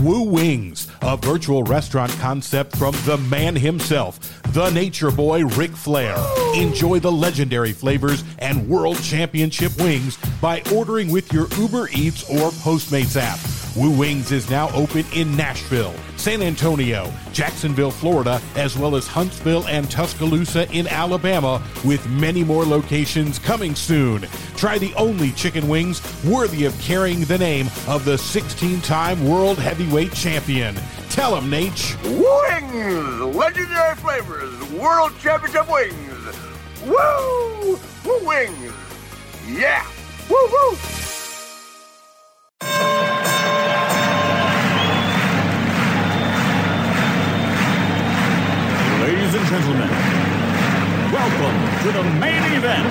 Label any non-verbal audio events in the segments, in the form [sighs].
Woo Wings, a virtual restaurant concept from the man himself, the nature boy Ric Flair. Enjoy the legendary flavors and world championship wings by ordering with your Uber Eats or Postmates app. Woo Wings is now open in Nashville, San Antonio, Jacksonville, Florida, as well as Huntsville and Tuscaloosa in Alabama, with many more locations coming soon. Try the only chicken wings worthy of carrying the name of the 16 time world heavyweight champion. Tell him, Nate. Wings! Legendary flavors, World Championship wings! Woo! Woo wings! Yeah! Woo woo! Ladies and gentlemen, welcome to the main event.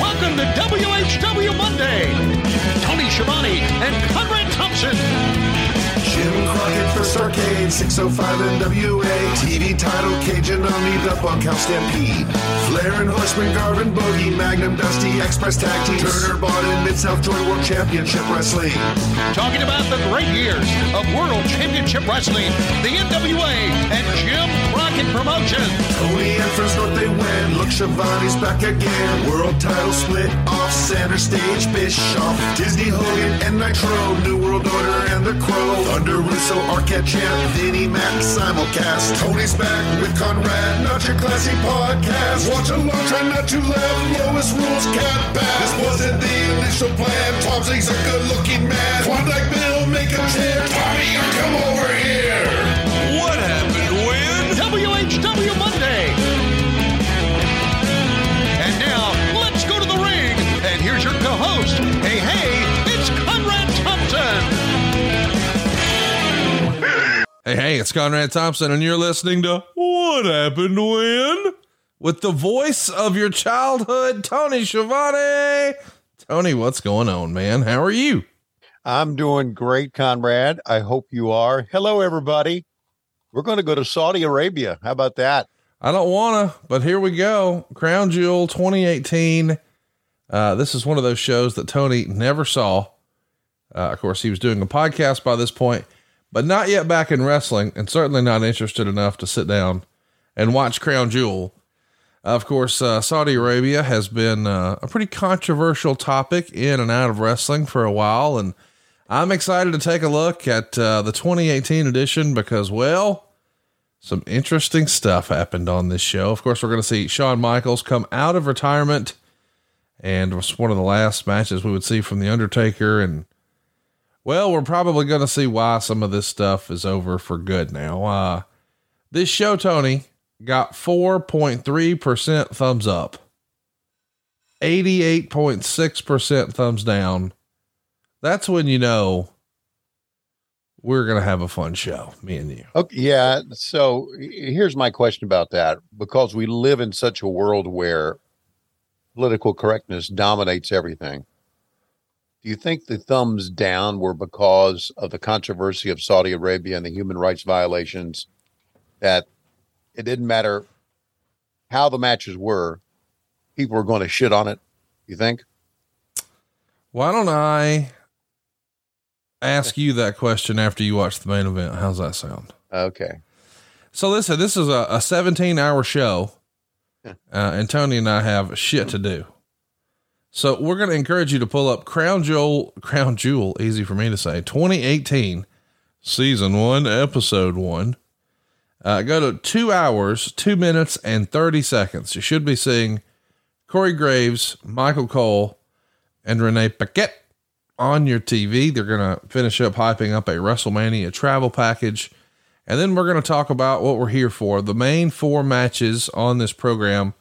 Welcome to WHW Monday. Tony and Conrad Thompson. Jim Crockett First Arcade, 605 NWA. TV title, Cajun Omni, The Bunkhouse Stampede. Flair and Horseman, Garvin Bogey, Magnum Dusty, Express Tag Team. Turner in Mid-South Joint World Championship Wrestling. Talking about the great years of World Championship Wrestling, the NWA, and Jim Crockett Promotions. Tony and First North they win. Look, Schiavone's back again. World title split off center stage. Bischoff, Disney Hogan, and Nitro. New World Order and the Crow. Thunder Russo, Arquette Champ, Vinnie Mac simulcast. Tony's back with Conrad, not your classy podcast. Watch along, try not to laugh. Lowest rules cat back. This wasn't the initial plan. Tom's a good-looking man. Klondike Bill, make a chair. Tommy, come over Hey, hey, it's Conrad Thompson, and you're listening to What Happened When? With the voice of your childhood, Tony Schiavone. Tony, what's going on, man? How are you? I'm doing great, Conrad. I hope you are. Hello, everybody. We're going to go to Saudi Arabia. How about that? I don't want to, but here we go. Crown Jewel 2018. Uh, this is one of those shows that Tony never saw. Uh, of course, he was doing a podcast by this point, but not yet back in wrestling, and certainly not interested enough to sit down and watch Crown Jewel. Of course, uh, Saudi Arabia has been uh, a pretty controversial topic in and out of wrestling for a while, and I'm excited to take a look at uh, the 2018 edition because, well, some interesting stuff happened on this show. Of course, we're going to see Shawn Michaels come out of retirement, and it was one of the last matches we would see from The Undertaker. And, well, we're probably going to see why some of this stuff is over for good now. Uh, this show, Tony, got 4.3% thumbs up, 88.6% thumbs down. That's when you know we're going to have a fun show, me and you. Okay, yeah. So here's my question about that because we live in such a world where political correctness dominates everything. Do you think the thumbs down were because of the controversy of Saudi Arabia and the human rights violations? That it didn't matter how the matches were, people were going to shit on it. You think? Why don't I ask you that question after you watch the main event? How's that sound? Okay. So listen, this is a, a 17 hour show, uh, and Tony and I have shit to do. So we're going to encourage you to pull up Crown Jewel, Crown Jewel, easy for me to say, 2018, season one, episode one. Uh, go to two hours, two minutes, and 30 seconds. You should be seeing Corey Graves, Michael Cole, and Renee Paquette on your TV. They're going to finish up hyping up a WrestleMania travel package. And then we're going to talk about what we're here for the main four matches on this program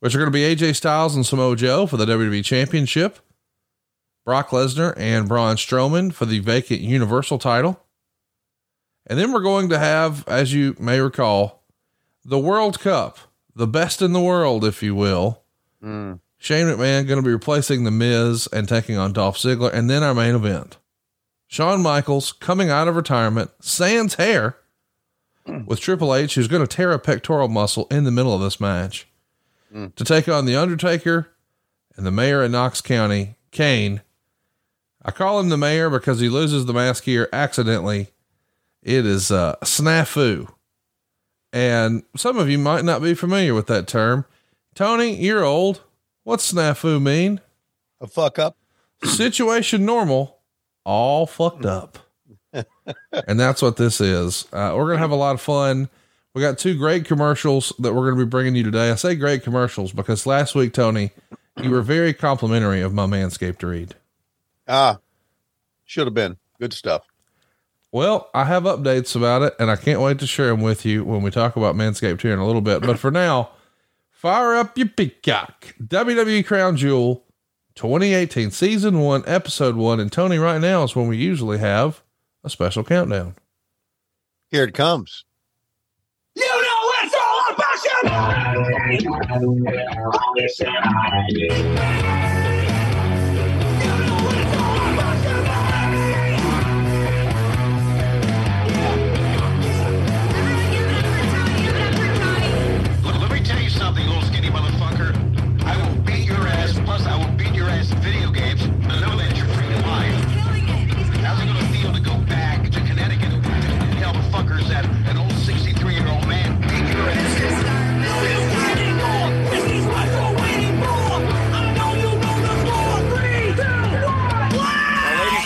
which are going to be AJ Styles and Samoa Joe for the WWE Championship, Brock Lesnar and Braun Strowman for the vacant Universal title. And then we're going to have, as you may recall, the World Cup, the best in the world, if you will. Mm. Shane McMahon going to be replacing The Miz and taking on Dolph Ziggler. And then our main event Shawn Michaels coming out of retirement, sans hair, [clears throat] with Triple H, who's going to tear a pectoral muscle in the middle of this match mm. to take on The Undertaker and the mayor of Knox County, Kane. I call him the mayor because he loses the mask here accidentally. It is a snafu. And some of you might not be familiar with that term. Tony, you're old. What's snafu mean? A fuck up. Situation normal, all fucked up. [laughs] and that's what this is. Uh, we're going to have a lot of fun. We got two great commercials that we're going to be bringing you today. I say great commercials because last week, Tony, you were very complimentary of my Manscaped to read. Ah, should have been good stuff. Well, I have updates about it, and I can't wait to share them with you when we talk about Manscaped here in a little bit. But for now, fire up your peacock. WWE Crown Jewel 2018, Season 1, Episode 1. And Tony, right now is when we usually have a special countdown. Here it comes. All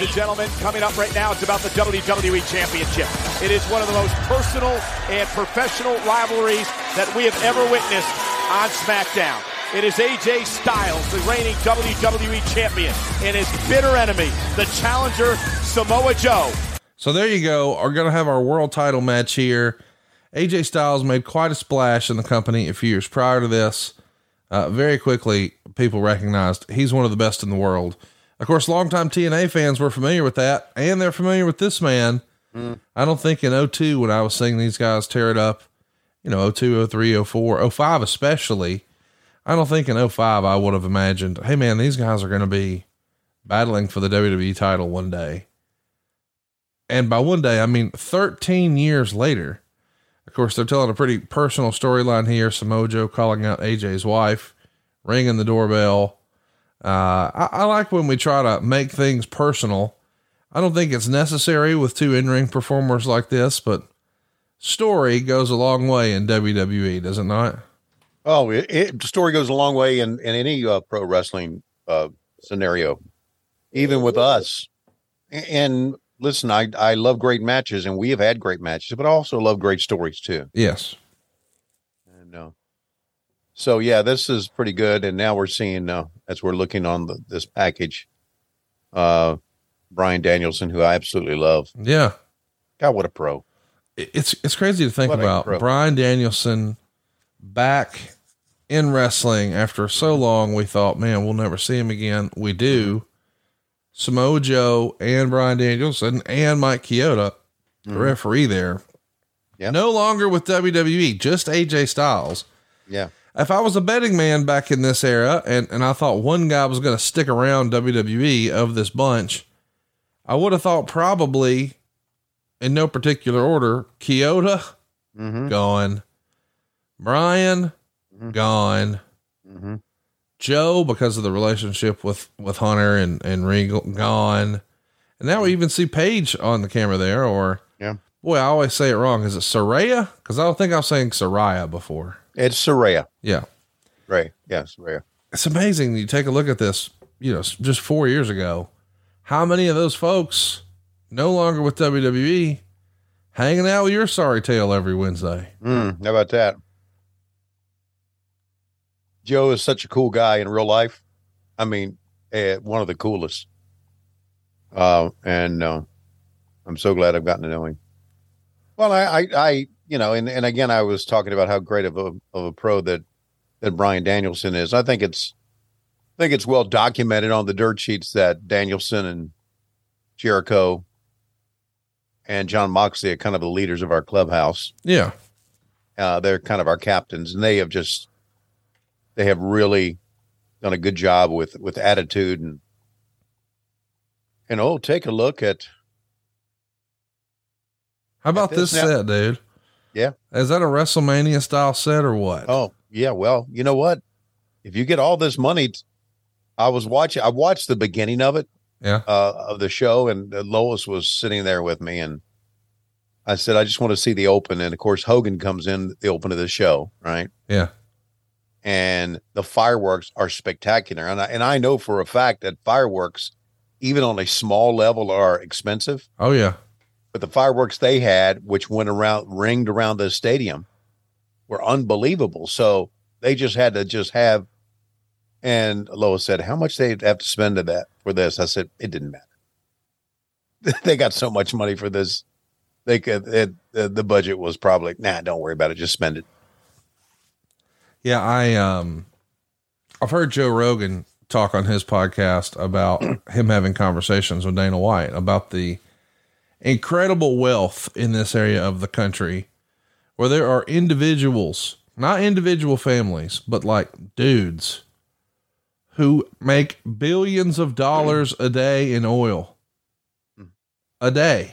and gentlemen, coming up right now, it's about the WWE Championship. It is one of the most personal and professional rivalries that we have ever witnessed on SmackDown. It is AJ Styles, the reigning WWE Champion, and his bitter enemy, the challenger Samoa Joe. So there you go. We're going to have our world title match here. AJ Styles made quite a splash in the company a few years prior to this. Uh, very quickly, people recognized he's one of the best in the world. Of course, longtime TNA fans were familiar with that, and they're familiar with this man. Mm. I don't think in 02, when I was seeing these guys tear it up, you know, 02, 03, 04, 05 especially, I don't think in 05 I would have imagined, hey man, these guys are going to be battling for the WWE title one day. And by one day, I mean 13 years later. Of course, they're telling a pretty personal storyline here. Samoa Joe calling out AJ's wife, ringing the doorbell. Uh, I, I like when we try to make things personal. I don't think it's necessary with two in ring performers like this, but story goes a long way in WWE, does it not? Oh, it, it, the story goes a long way in, in any uh, pro wrestling uh, scenario, even with us. And, and listen, I, I love great matches, and we have had great matches, but I also love great stories too. Yes. And uh, so, yeah, this is pretty good. And now we're seeing, uh, as we're looking on the, this package, uh, Bryan Danielson, who I absolutely love. Yeah. God, what a pro! It's it's crazy to think What about. Bryan Danielson back in wrestling after so long. We thought, man, we'll never see him again. We do. Samoa Joe and Bryan Danielson and Mike Chioda, the Mhm. referee there, Yeah. no longer with WWE, just AJ Styles. Yeah. If I was a betting man back in this era and, and I thought one guy was going to stick around WWE of this bunch, I would have thought probably in no particular order, Chioda Mm-hmm. gone, Bryan gone, Mm-hmm. Joe because of the relationship with with Hunter and and Regal gone, and now we even see Paige on the camera there. Or Yeah. boy, I always say it wrong. Is it Soraya? Because I don't think I was saying Soraya before. It's Soraya. Yeah, Right. Yeah, Soraya. it's amazing. You take a look at this. You know, just four years ago, how many of those folks no longer with WWE, hanging out with your sorry tail every Wednesday? Mm, how about that? Joe is such a cool guy in real life. I mean, eh, one of the coolest. Uh, and uh, I'm so glad I've gotten to know him. Well, I, I, I you know, and, and again, I was talking about how great of a of a pro that that Bryan Danielson is. I think it's, I think it's well documented on the dirt sheets that Danielson and Jericho and Jon Moxley are kind of the leaders of our clubhouse. Yeah, Uh, they're kind of our captains, and they have just they have really done a good job with with attitude and and oh, take a look at how about this this set, dude? Yeah. Is that a WrestleMania style set or what? Oh, yeah. Well, you know what? If you get all this money, t- I was watching. I watched the beginning of it yeah. uh, of the show, and uh, Lois was sitting there with me, and I said, "I just want to see the open." And of course, Hogan comes in the open of the show, right? Yeah. and the fireworks are spectacular. And I, and I know for a fact that fireworks, even on a small level, are expensive. Oh yeah. But the fireworks they had, which went around, ringed around the stadium, were unbelievable. So they just had to just have. And Lois said, "How much they have to spend to that for this?" I said, "It didn't matter. [laughs] they got so much money for this. They could. It, the, the budget was probably nah. Don't worry about it. Just spend it." Yeah, I um I've heard Joe Rogan talk on his podcast about [clears throat] him having conversations with Dana White about the incredible wealth in this area of the country where there are individuals, not individual families, but like dudes who make billions of dollars a day in oil. A day.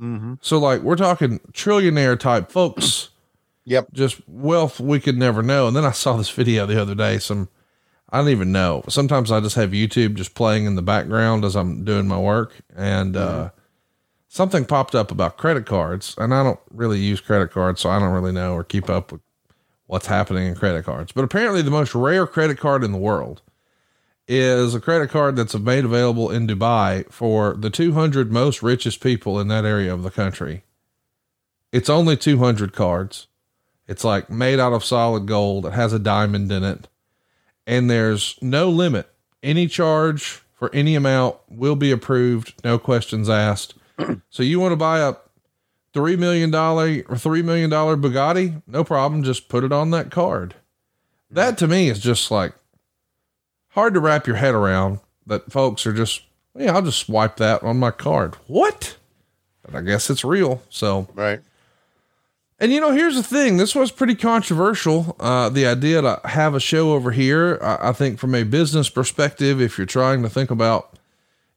Mm-hmm. So like we're talking trillionaire type folks. [clears throat] Yep. Just wealth we could never know. And then I saw this video the other day. Some I don't even know. Sometimes I just have YouTube just playing in the background as I'm doing my work. And uh something popped up about credit cards. And I don't really use credit cards, so I don't really know or keep up with what's happening in credit cards. But apparently the most rare credit card in the world is a credit card that's made available in Dubai for the 200 most richest people in that area of the country. It's only 200 cards. It's like made out of solid gold. It has a diamond in it. And there's no limit. Any charge for any amount will be approved, no questions asked. [clears throat] so you want to buy a $3 million or $3 million Bugatti? No problem. Just put it on that card. That to me is just like hard to wrap your head around that folks are just, yeah, I'll just swipe that on my card. What? But I guess it's real. So, right. And you know, here's the thing. This was pretty controversial. Uh, the idea to have a show over here, I, I think from a business perspective, if you're trying to think about,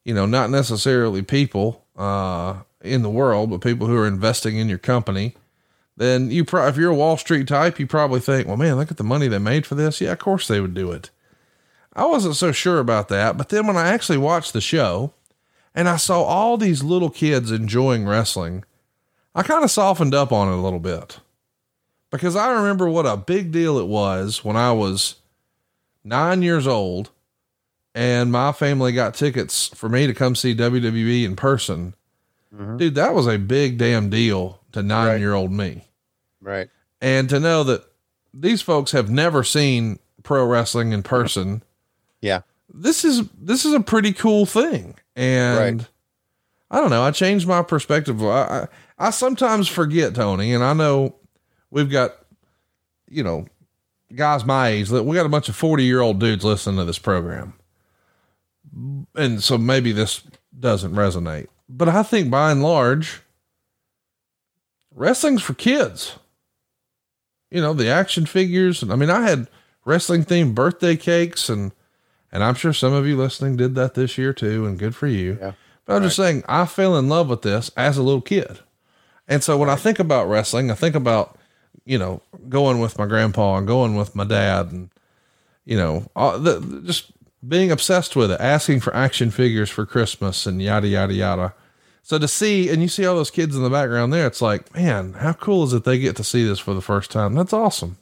you know, not necessarily people, uh, in the world, but people who are investing in your company, then you probably, if you're a Wall Street type, you probably think, well, man, look at the money they made for this. Yeah, of course they would do it. I wasn't so sure about that. But then when I actually watched the show and I saw all these little kids enjoying wrestling, I kind of softened up on it a little bit because I remember what a big deal it was when I was nine years old and my family got tickets for me to come see WWE in person. Mm-hmm. Dude, that was a big damn deal to nine year old me. Right. And to know that these folks have never seen pro wrestling in person. Yeah. This is, this is a pretty cool thing. And I don't know. I changed my perspective. I, I, I sometimes forget Tony, and I know we've got, you know, guys my age we got a bunch of 40 year old dudes listening to this program. And so maybe this doesn't resonate, but I think by and large, wrestling's for kids. you know, the action figures. And I mean, I had wrestling themed birthday cakes and, and I'm sure some of you listening did that this year too. And good for you. Yeah. But I'm just saying, I fell in love with this as a little kid. And so when I think about wrestling, I think about, you know, going with my grandpa and going with my dad and, you know, all the, the- just being obsessed with it, asking for action figures for Christmas and yada, yada, yada. So to see, and you see all those kids in the background there, it's like, man, how cool is it they get to see this for the first time? That's awesome.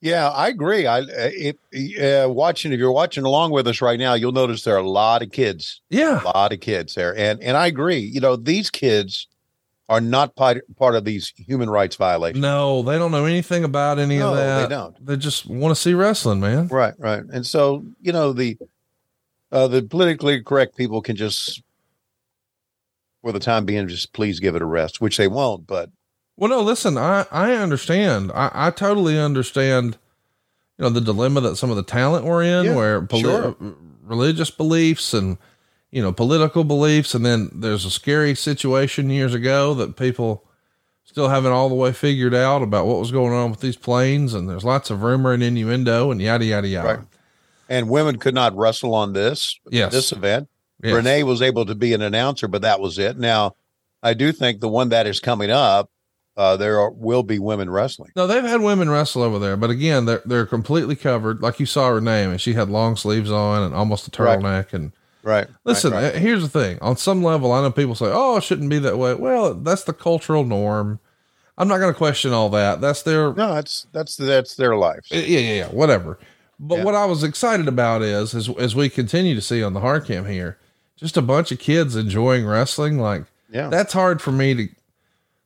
Yeah, I agree. I if uh, watching if you're watching along with us right now, you'll notice there are a lot of kids. Yeah, a lot of kids there, and and I agree. You know, these kids are not part part of these human rights violations. No, they don't know anything about any No, of that. they don't. They just want to see wrestling, man. Right, right. And so you know the uh, the politically correct people can just, for the time being, just please give it a rest, which they won't. But Well, no, listen, I, I understand. I, I totally understand, you know, the dilemma that some of the talent were in Yeah, where poli- sure. religious beliefs and, you know, political beliefs. And then there's a scary situation years ago that people still haven't all the way figured out about what was going on with these planes. And there's lots of rumor and innuendo and yada, yada, yada. Right. and women could not wrestle on this Yes. this event. Yes. Renee was able to be an announcer, but that was it. Now, I do think the one that is coming up, uh, there are, will be women wrestling. No, they've had women wrestle over there, but again, they're they're completely covered. Like you saw Renee, I mean, she had long sleeves on and almost a Right. turtleneck. And Right. listen, right, right. uh, here's the thing: on some level, I know people say, "Oh, it shouldn't be that way." Well, that's the cultural norm. I'm not going to question all that. That's their no, that's that's that's their lives. yeah, yeah, yeah, whatever. But Yeah. what I was excited about is, as as we continue to see on the hard cam here, just a bunch of kids enjoying wrestling. Like, Yeah. that's hard for me to.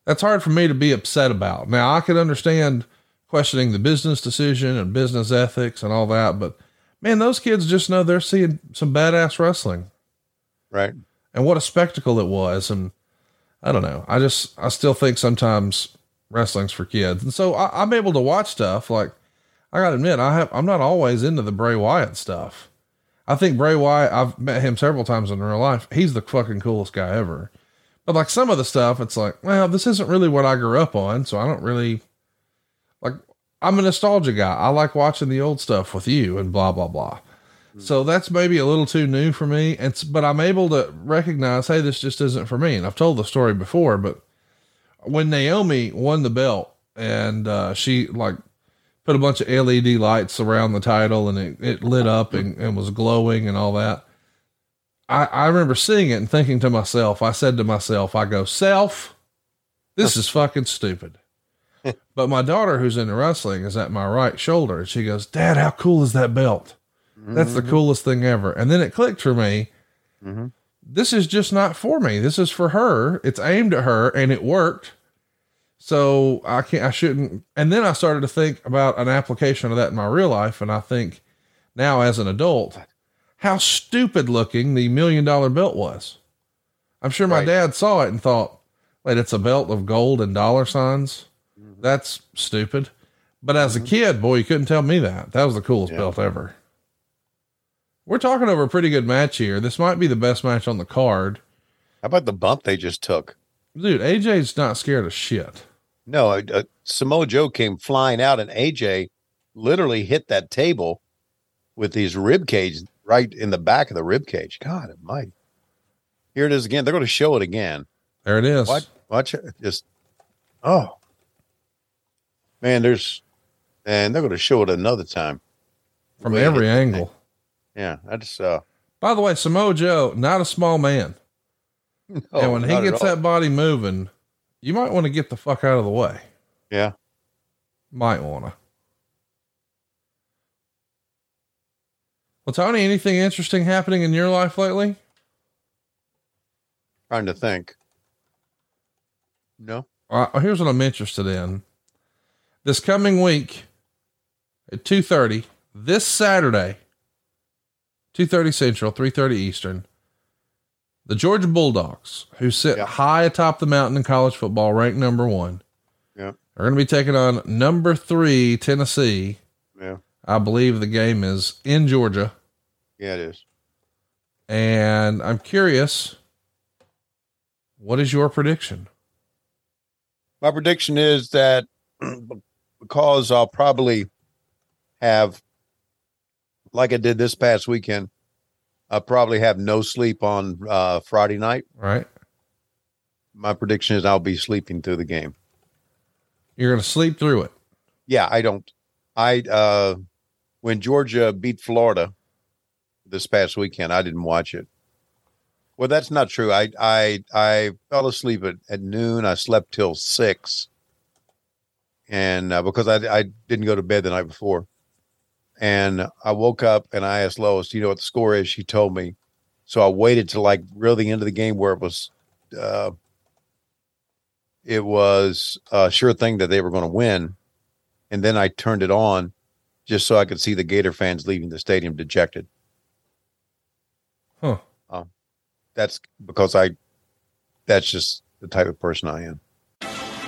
That's hard for me to be upset about. Now I can understand questioning the business decision and business ethics and all that, but man, those kids just know they're seeing some badass wrestling Right. and what a spectacle it was. And I don't know. I just, I still think sometimes wrestling's for kids. And so I, I'm able to watch stuff like, I gotta admit, I have, I'm not always into the Bray Wyatt stuff. I think Bray Wyatt, I've met him several times in real life. He's the fucking coolest guy ever. But like some of the stuff, it's like, well, this isn't really what I grew up on. So I don't really like, I'm a nostalgia guy. I like watching the old stuff with you and blah, blah, blah. So that's maybe a little too new for me. And, but I'm able to recognize, Hey, this just isn't for me. And I've told the story before, but when Naomi won the belt and, uh, she like put a bunch of LED lights around the title and it, it lit up and, and was glowing and all that. I, I remember seeing it and thinking to myself, I said to myself, I go, self, this is fucking stupid. [laughs] but my daughter, who's into wrestling, is at my right shoulder. And she goes, Dad, how cool is that belt? That's the mm-hmm. coolest thing ever. And then it clicked for me. Mm-hmm. This is just not for me. This is for her. It's aimed at her and it worked. So I can't, I shouldn't. And then I started to think about an application of that in my real life. And I think now as an adult, how stupid looking the million dollar belt was. I'm sure my Right. dad saw it and thought, wait, it's a belt of gold and dollar signs. That's stupid. But as a kid, boy, you couldn't tell me that. That was the coolest Yeah. belt ever. We're talking over a pretty good match here. This might be the best match on the card. How about the bump they just took? Dude, AJ's not scared of shit. No, uh, uh, Samoa Joe came flying out, and AJ literally hit that table with his rib cage right in the back of the rib cage. God almighty. Here it is again. They're going to show it again. There it is. Watch, watch it. Just, oh, man, there's, and they're going to show it another time. From every angle. Yeah, that's, uh, By the way, Samoa Joe, not a small man. [laughs] and when he gets that body moving, you might want to get the fuck out of the way. yeah. Might want to. Well, Tony, anything interesting happening in your life lately? Trying to think. No. Uh, here's what I'm interested in. This coming week at 2:30, this Saturday, 2:30 Central, 3:30 Eastern, the Georgia Bulldogs, who sit Yeah. high atop the mountain in college football, ranked number 1, Yeah. are going to be taking on number 3 Tennessee. Yeah. I believe the game is in Georgia, Yeah, it is. and I'm curious what is your prediction? My prediction is that [clears throat] because I'll probably have, like I did this past weekend, I'll probably have no sleep on uh, Friday night. Right. My prediction is I'll be sleeping through the game. You're going to sleep through it. Yeah, I don't. I uh, when Georgia beat Florida this past weekend, I didn't watch it. Well, that's not true. I I I fell asleep at, at noon. I slept till six, and uh, because I I didn't go to bed the night before, and I woke up and I asked Lois, "You know what the score is?" She told me. So I waited till like really the end of the game where it was, uh, it was a sure thing that they were going to win, and then I turned it on, just so I could see the Gator fans leaving the stadium dejected. Huh. Um, that's because I, that's just the type of person I am.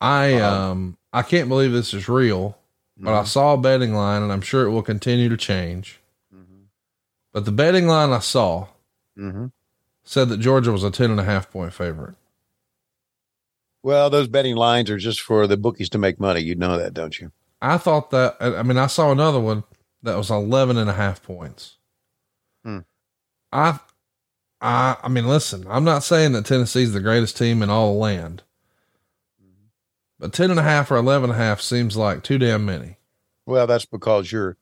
I um I can't believe this is real, but I saw a betting line and I'm sure it will continue to change. But the betting line I saw Mm-hmm. said that Georgia was a 10 and a half point favorite. Well, those betting lines are just for the bookies to make money. You know that, don't you? I thought that, I I mean, I saw another one that was 11 and a half points. Hmm. I, I, I mean, listen, I'm not saying that Tennessee's the greatest team in all the land, but 10 and a half or 11 and a half seems like too damn many. Well, that's because you're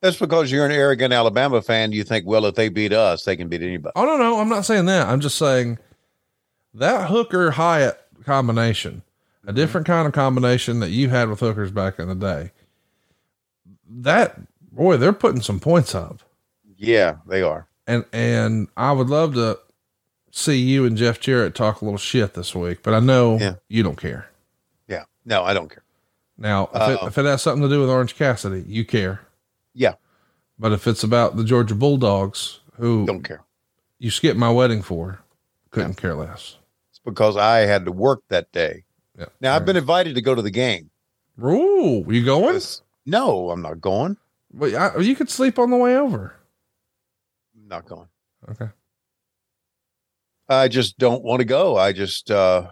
that's because you're an arrogant Alabama fan. You think, well, if they beat us, they can beat anybody. Oh, no, no, I'm not saying that. I'm just saying that Hooker Hyatt combination, a mm-hmm. different kind of combination that you had with hookers back in the day. That boy, they're putting some points up. Yeah, they are. And and I would love to see you and Jeff Jarrett talk a little shit this week, but I know Yeah. you don't care. Yeah. No, I don't care. Now, if, it, if it has something to do with Orange Cassidy, you care. Yeah. But if it's about the Georgia Bulldogs, who Don't care. you skipped my wedding for, couldn't care less. It's because I had to work that day. Yeah. Now I've been invited to go to the game. Ooh, you going? No, I'm not going. Well, I, you could sleep on the way over. I'm not going. Okay. I just don't want to go. I just uh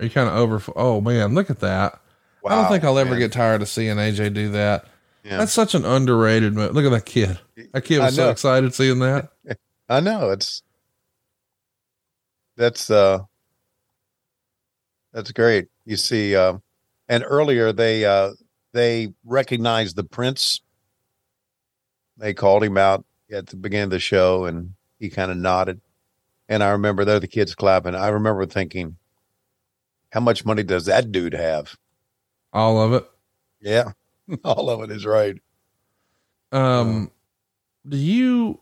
you kind of over? Oh man, look at that. I don't think I'll ever man. get tired of seeing AJ do that. Yeah. That's such an underrated move. Look at that kid. That kid was so excited seeing that. [laughs] I know it's that's uh that's great. You see uh, and earlier they uh they recognized the prince. They called him out at the beginning of the show and he kind of nodded. And I remember they're the kids clapping. I remember thinking, how much money does that dude have? All of it. Yeah. [laughs] All of it is right. Um, do you?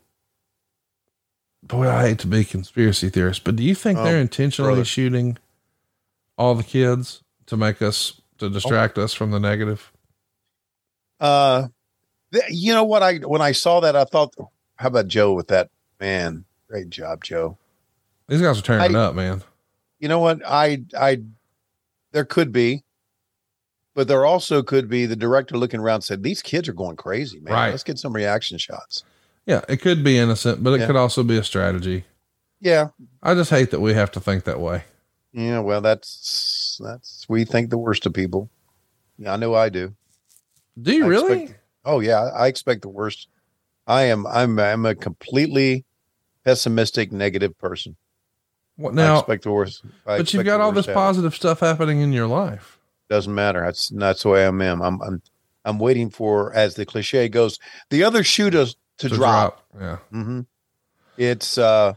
Boy, I hate to be a conspiracy theorist, but do you think Oh, they're intentionally brother. shooting all the kids to make us to distract us from the negative? Uh, th- you know what? I when I saw that, I thought, how about Joe with that man? Great job, Joe. These guys are turning I- up, man. You know what? I I there could be, but there also could be the director looking around and said, "These kids are going crazy, man. Right. Let's get some reaction shots." Yeah, it could be innocent, but it Yeah. could also be a strategy. Yeah, I just hate that we have to think that way. yeah. Well, that's that's we think the worst of people. Yeah, I know I do. Do you I really? expect- oh yeah, I expect the worst. I am. I'm. I'm a completely pessimistic, negative person. What I now? expect the worst. I But you've got all this to positive stuff happening in your life. Doesn't matter. That's that's the way I am. I'm. I'm. I'm waiting for, as the cliche goes, the other shoe to, to, drop. Yeah. Mm-hmm. It's uh,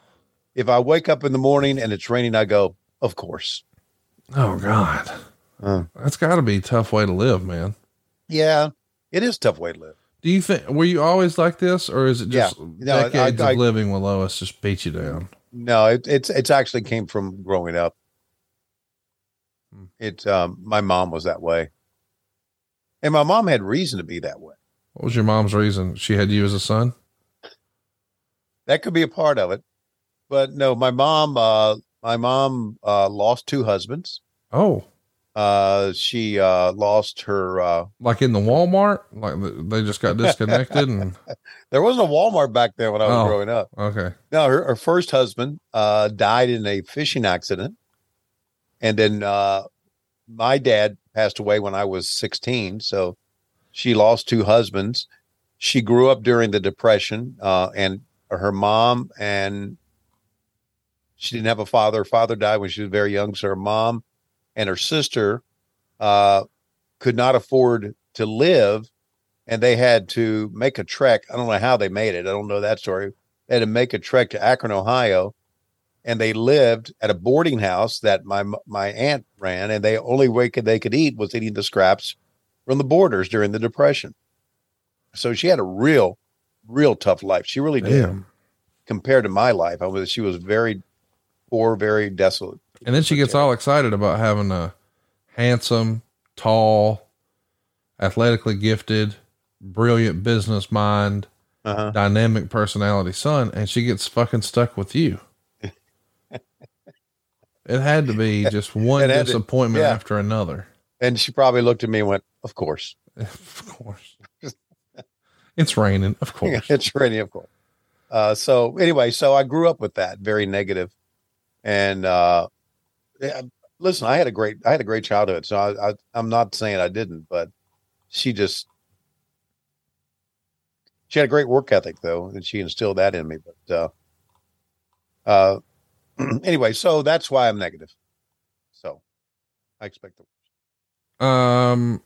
if I wake up in the morning and it's raining, I go, of course. Oh God. Uh, That's got to be a tough way to live, man. yeah, it is a tough way to live. Do you think were you always like this, or is it just Yeah. No, I- decades I- of living with Lois just beat you down? No, it, it's it's actually came from growing up. It um, my mom was that way, and my mom had reason to be that way. What was your mom's reason? She had you as a son? That could be a part of it, but no, my mom. Uh, my mom uh, lost two husbands. Oh, Uh, she uh, lost her. Uh, like in the Walmart? Like they just got disconnected and [laughs] there wasn't a Walmart back then when I was Oh. growing up. okay. No, her, her first husband uh, died in a fishing accident, and then uh, my dad passed away when I was sixteen. So she lost two husbands. She grew up during the Depression, uh, and her mom and she didn't have a father. Her father died when she was very young, so her mom and her sister uh, could not afford to live, and they had to make a trek. I don't know how they made it. I don't know that story they had to make a trek to Akron, Ohio, and they lived at a boarding house that my my aunt ran, and they only way could they could eat was eating the scraps from the borders during the Depression. So she had a real, real tough life. She really did Damn. compared to my life. I was she was very poor, very desolate. And then she gets all excited about having a handsome, tall, athletically gifted, brilliant business mind, Uh-huh. dynamic personality son, and she gets fucking stuck with you. [laughs] it had to be just one had to- disappointment yeah. after another. And she probably looked at me and went, "Of course, [laughs] Of course. It's raining, of [laughs] course. it's raining, of course." Uh, so anyway, so I grew up with that very negative, and uh, listen, I had a great, I had a great childhood. So I, I, I'm not saying I didn't, but she just, she had a great work ethic though, and she instilled that in me. But uh, uh, [clears throat] anyway, so that's why I'm negative. So I expect the worst. Um,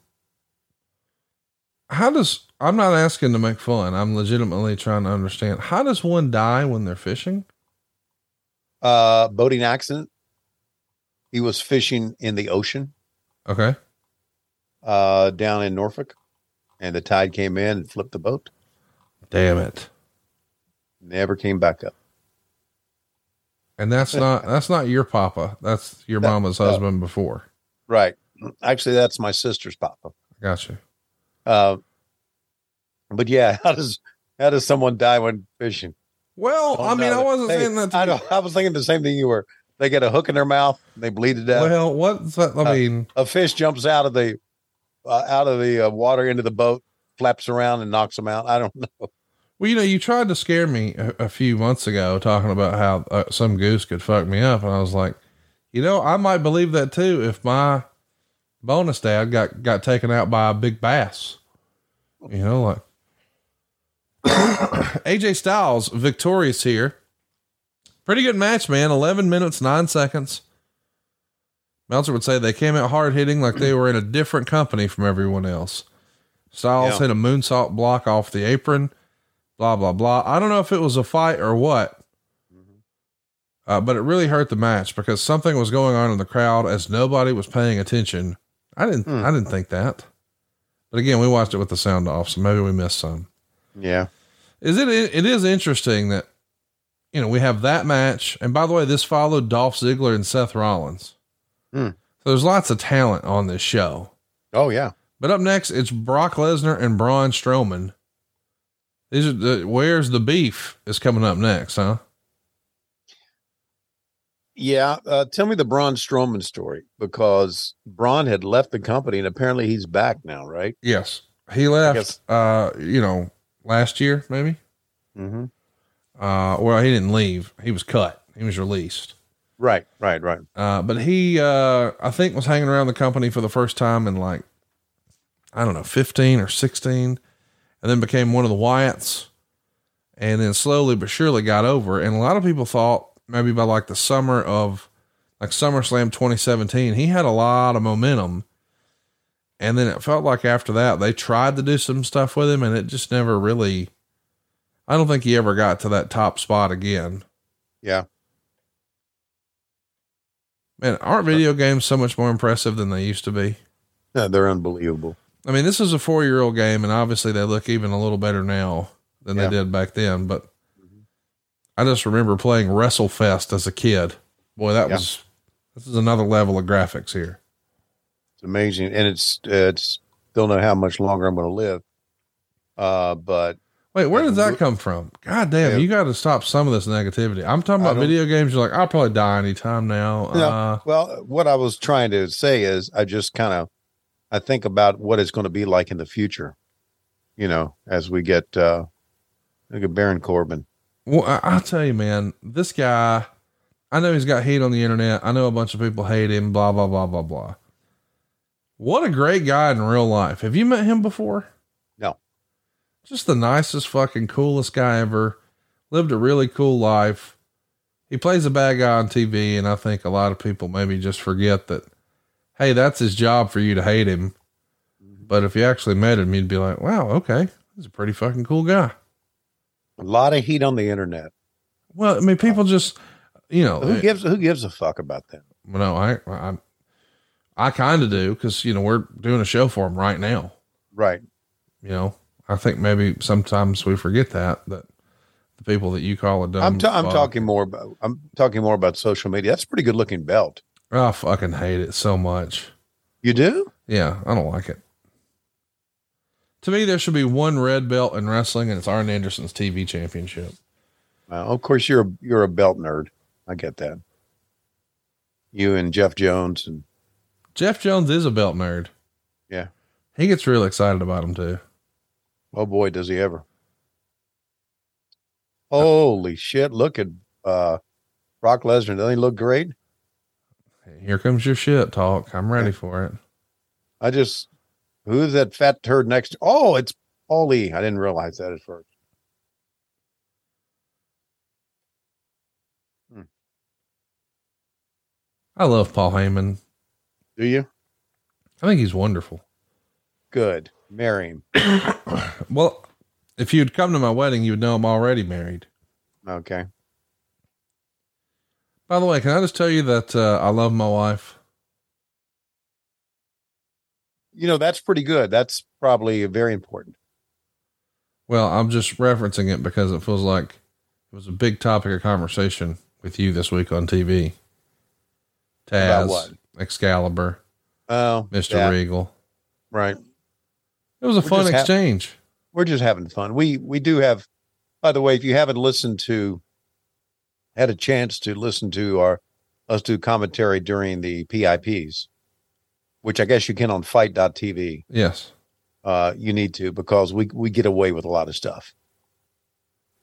how does I'm not asking to make fun. I'm legitimately trying to understand. How does one die when they're fishing? uh, boating accident. He was fishing in the ocean Okay. uh, down in Norfolk, and the tide came in and flipped the boat. Damn it. Never came back up. And that's [laughs] not that's not your papa. That's your No, mama's no. husband before. Right. Actually, that's my sister's papa. Got you. Uh, but yeah, [laughs] how does how does someone die when fishing? Well, I mean. I wasn't Hey, saying that. To I, don't, I was thinking the same thing you were. They get a hook in their mouth, and they bleed to death. well, what's that? I Uh, mean, a fish jumps out of the uh, out of the uh, water into the boat, flaps around, and knocks them out. I don't [laughs] know. well, you know, you tried to scare me a, a few months ago talking about how uh, some goose could fuck me up, and I was like, you know, I might believe that too if my bonus dad got got taken out by a big bass. You know, like [coughs] AJ Styles victorious here. Pretty good match, man. 11 minutes, nine seconds. Meltzer would say they came out hard hitting like they were in a different company from everyone else. Styles Yeah. hit a moonsault block off the apron, blah, blah, blah. I don't know if it was a fight or what, uh, but it really hurt the match because something was going on in the crowd as nobody was paying attention. I didn't, Hmm. I didn't think that. But again, we watched it with the sound off, so maybe we missed some. Yeah. Is it? It is interesting that you know we have that match, and by the way, this followed Dolph Ziggler and Seth Rollins. Hmm. So there's lots of talent on this show. Oh yeah. But up next, it's Brock Lesnar and Braun Strowman. These are the where's the beef is coming up next, huh? Yeah, uh, tell me the Braun Strowman story because Braun had left the company and apparently he's back now, right? Yes, he left. Uh, you know, last year maybe. Mm-hmm. Uh, well, he didn't leave. He was cut. He was released. Right, right, right. Uh, but he, uh, I think was hanging around the company for the first time in like, I don't know, 15 or 16, and then became one of the Wyatts and then slowly but surely got over. And a lot of people thought maybe by like the summer of like SummerSlam 2017, he had a lot of momentum. And then it felt like after that, they tried to do some stuff with him and it just never really, I don't think he ever got to that top spot again. Yeah. Man, aren't video games so much more impressive than they used to be? Yeah, they're unbelievable. I mean, this is a four year old game, and obviously they look even a little better now than Yeah. they did back then. But I just remember playing WrestleFest as a kid. Boy, that Yeah. was this is another level of graphics here. It's amazing, and it's it's don't know how much longer I'm going to live. Uh, but Wait, where does that come from? God damn, Yeah. you got to stop some of this negativity. I'm talking about video games. You're like, I'll probably die anytime now. No, Uh, well, what I was trying to say is, I just kind of, I think about what it's going to be like in the future. You know, as we get, uh, look at Baron Corbin. Well, I, I'll tell you, man, this guy, I know he's got hate on the internet. I know a bunch of people hate him, blah, blah, blah, blah, blah. What a great guy in real life. Have you met him before? Just the nicest, fucking coolest guy ever. Lived a really cool life. He plays a bad guy on TV, and I think a lot of people maybe just forget that, hey, that's his job for you to hate him. But if you actually met him, you'd be like, wow, okay, he's a pretty fucking cool guy. A lot of heat on the internet. Well, I mean, people just, you know, Who gives who gives a fuck about that? No, I, I, I kind of do because you know we're doing a show for him right now. Right. You know, I think maybe sometimes we forget that that the people that you call a dumb. I'm ta- I'm fuck- talking more about I'm talking more about social media. That's a pretty good looking belt. I fucking hate it so much. You do? Yeah, I don't like it. To me, there should be one red belt in wrestling, and it's Arn Anderson's TV championship. Well, of course you're a, you're a belt nerd. I get that. You and Jeff Jones and Jeff Jones is a belt nerd. yeah. He gets real excited about them too. Oh boy, does he ever. Holy shit. Look at uh Brock Lesnar. Doesn't he look great? Here comes your shit talk. I'm ready for it. I just who's that fat turd next to oh, it's Paulie. I didn't realize that at first. I love Paul Heyman. Do you? I think he's wonderful. Good. Marry him. [coughs] Well, if you'd come to my wedding, you would know I'm already married. Okay. By the way, can I just tell you that uh, I love my wife? You know, that's pretty good. That's probably very important. Well, I'm just referencing it because it feels like it was a big topic of conversation with you this week on TV. Taz? Excalibur, Oh, Mr. yeah, Regal. Right. It was a We're fun just ha- exchange. We're just having fun. We we do have by the way, if you haven't listened to had a chance to listen to our us do commentary during the PIPs, which I guess you can on fite.tv. yes. Uh you need to because we we get away with a lot of stuff.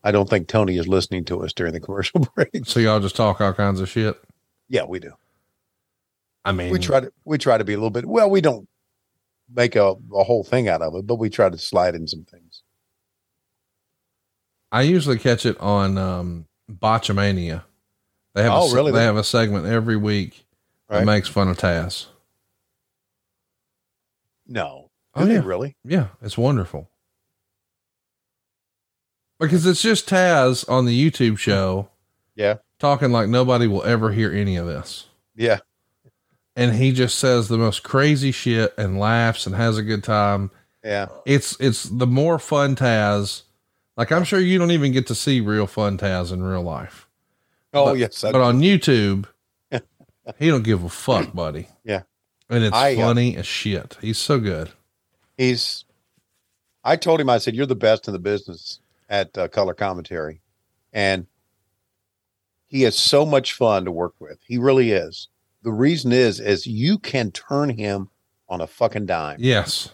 I don't think Tony is listening to us during the commercial [laughs] break. So y'all just talk all kinds of shit. Yeah, we do. I mean, We try to we try to be a little bit well, we don't make a, a whole thing out of it, but we try to slide in some things. I usually catch it on um, Botchamania. They have a, Oh, se- really? They have a segment every week that makes fun of Taz. No. Oh, Do they yeah. really? Yeah, it's wonderful. Because it's just Taz on the YouTube show Yeah. talking like nobody will ever hear any of this. Yeah. And he just says the most crazy shit and laughs and has a good time. Yeah. It's it's the more fun Taz. Like I'm sure you don't even get to see real fun Taz in real life. Oh But- yes. I But on YouTube, [laughs] he don't give a fuck, buddy. Yeah. And it's I, uh, funny as shit. He's so good. He's. I told him. I said, "You're the best in the business at uh, color commentary," and he is so much fun to work with. He really is. The reason is, is you can turn him on a fucking dime. Yes.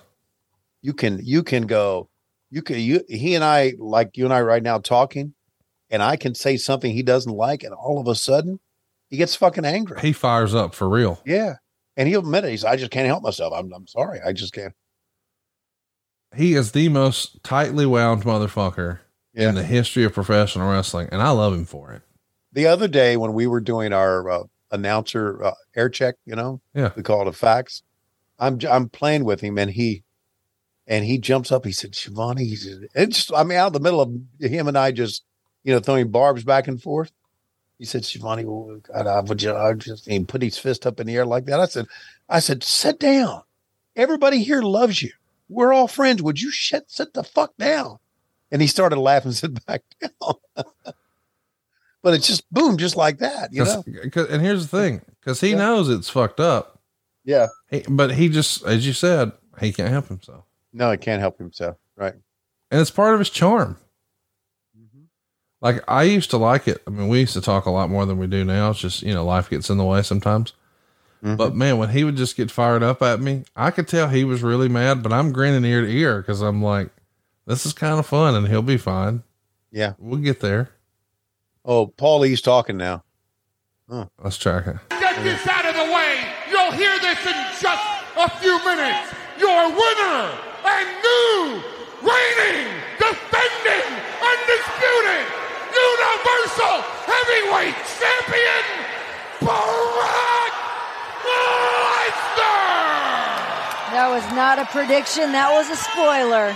You can. You can go. You can. You. He and I, like you and I, right now talking, and I can say something he doesn't like, and all of a sudden, he gets fucking angry. He fires up for real. Yeah, and he'll admit it. He's. I just can't help myself. I'm. I'm sorry. I just can't. He is the most tightly wound motherfucker Yeah. in the history of professional wrestling, and I love him for it. the other day when we were doing our uh, announcer uh, air check, you know, Yeah. we call it a fax. I'm I'm playing with him, and he and he jumps up. He said, "Schiavone," he said, "It's I mean, out of the middle of him and I just you know throwing barbs back and forth." He said, "Schiavone, well, God, I would I just he put his fist up in the air like that." I said, "I said, sit down. Everybody here loves you. We're all friends. Would you shit sit the fuck down?" And he started laughing, sit back down. [laughs] but it's just boom, just like that, you know. and here's the thing, because he knows it's fucked up. Yeah. He, but he just, as you said, he can't help himself. No, he can't help himself. Right. And it's part of his charm. Mm-hmm. Like I used to like it. I mean, we used to talk a lot more than we do now. It's just, you know, life gets in the way sometimes. Mm-hmm. But man, when he would just get fired up at me, I could tell he was really mad, but I'm grinning ear to ear because I'm like, this is kind of fun and he'll be fine. Yeah. We'll get there. Oh, Paulie's talking now. Let's track it. Get this out of the way. You'll hear this in just a few minutes. Your winner and new reigning, defending, undisputed Universal Heavyweight Champion, Brock Lesnar. That was not a prediction. That was a spoiler.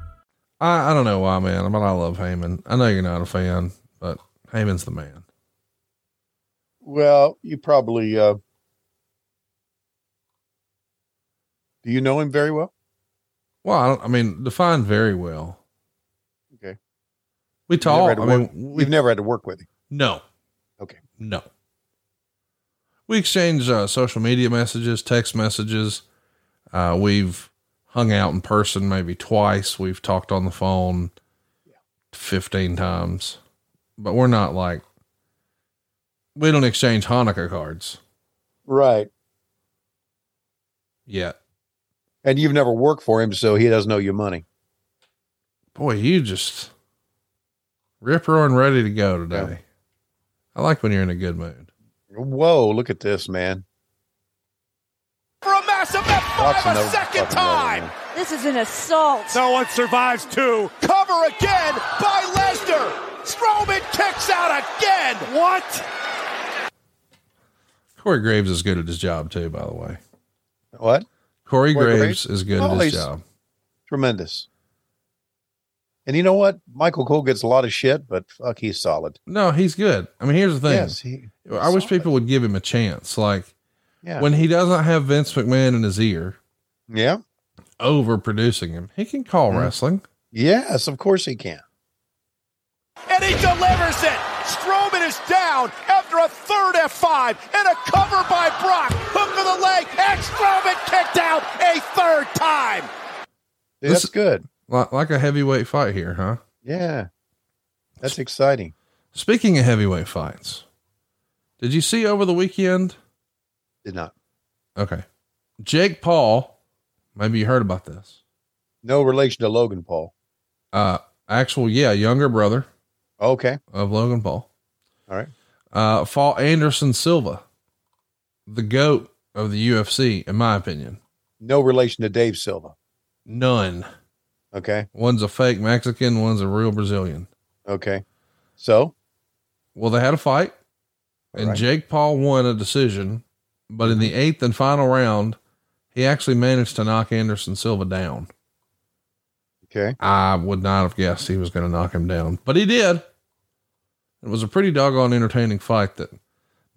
I, I don't know why, man, but I love Heyman. I know you're not a fan, but Heyman's the man. Well, you probably, uh, do you know him very well? Well, I, don't, I mean, defined very well. Okay. We talk. I mean, we, you've never had to work with him. no, Okay. no. We exchange uh, social media messages, text messages. Uh, we've hung out in person maybe twice. We've talked on the phone 15 times, but we're not like, we don't exchange Hanukkah cards Right. yet. And you've never worked for him, so he doesn't owe you money. Boy, you just rip roaring ready to go today. I like when you're in a good mood. Whoa, look at this, man. For a massive F5 Watson a second time. better, This is an assault. No one survives two. Cover again by Lesnar. Strowman kicks out again. What? Corey Graves is good at his job too, by the way. What? Corey, Corey Graves, Graves? is good Oh, at his oh, job. Tremendous. And you know what? Michael Cole gets a lot of shit, but fuck, he's solid. No, he's good. I mean, here's the thing. Yes, he- I wish people would give him a chance. Like Yeah. when he doesn't have Vince McMahon in his ear, Yeah. overproducing him, he can call mm-hmm. wrestling. Yes, of course he can. And he delivers it. Strowman is down after a third F5 and a cover by Brock. Hook of the leg, and Strowman kicked out a third time. Dude, that's good. Like, like a heavyweight fight here, huh? Yeah. That's exciting. Speaking of heavyweight fights, did you see over the weekend? Did not. Okay. Jake Paul, maybe you heard about this. No relation to Logan Paul. Uh, actual, yeah, younger brother Okay. of Logan Paul. All right. Uh, fought Anderson Silva, the goat of the UFC, in my opinion. No relation to Dave Silva. None. Okay. One's a fake Mexican, one's a real Brazilian. Okay. So, Well, they had a fight, and Right. Jake Paul won a decision, but in the mm-hmm. eighth and final round, he actually managed to knock Anderson Silva down. okay. I would not have guessed he was going to knock him down, but he did. It was a pretty doggone entertaining fight that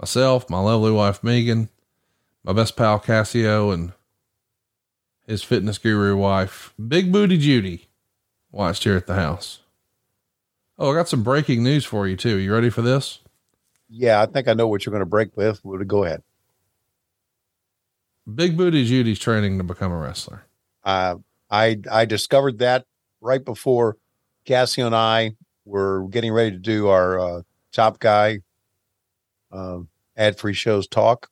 myself, my lovely wife Megan, my best pal Cassio, and his fitness guru wife, Big Booty Judy, watched here at the house. Oh, I got some breaking news for you too. You ready for this? Yeah, I think I know what you're going to break with. Go ahead. Big Booty Judy's training to become a wrestler. Uh, I I discovered that right before Cassie and I were getting ready to do our uh, Top Guy um, ad free shows talk,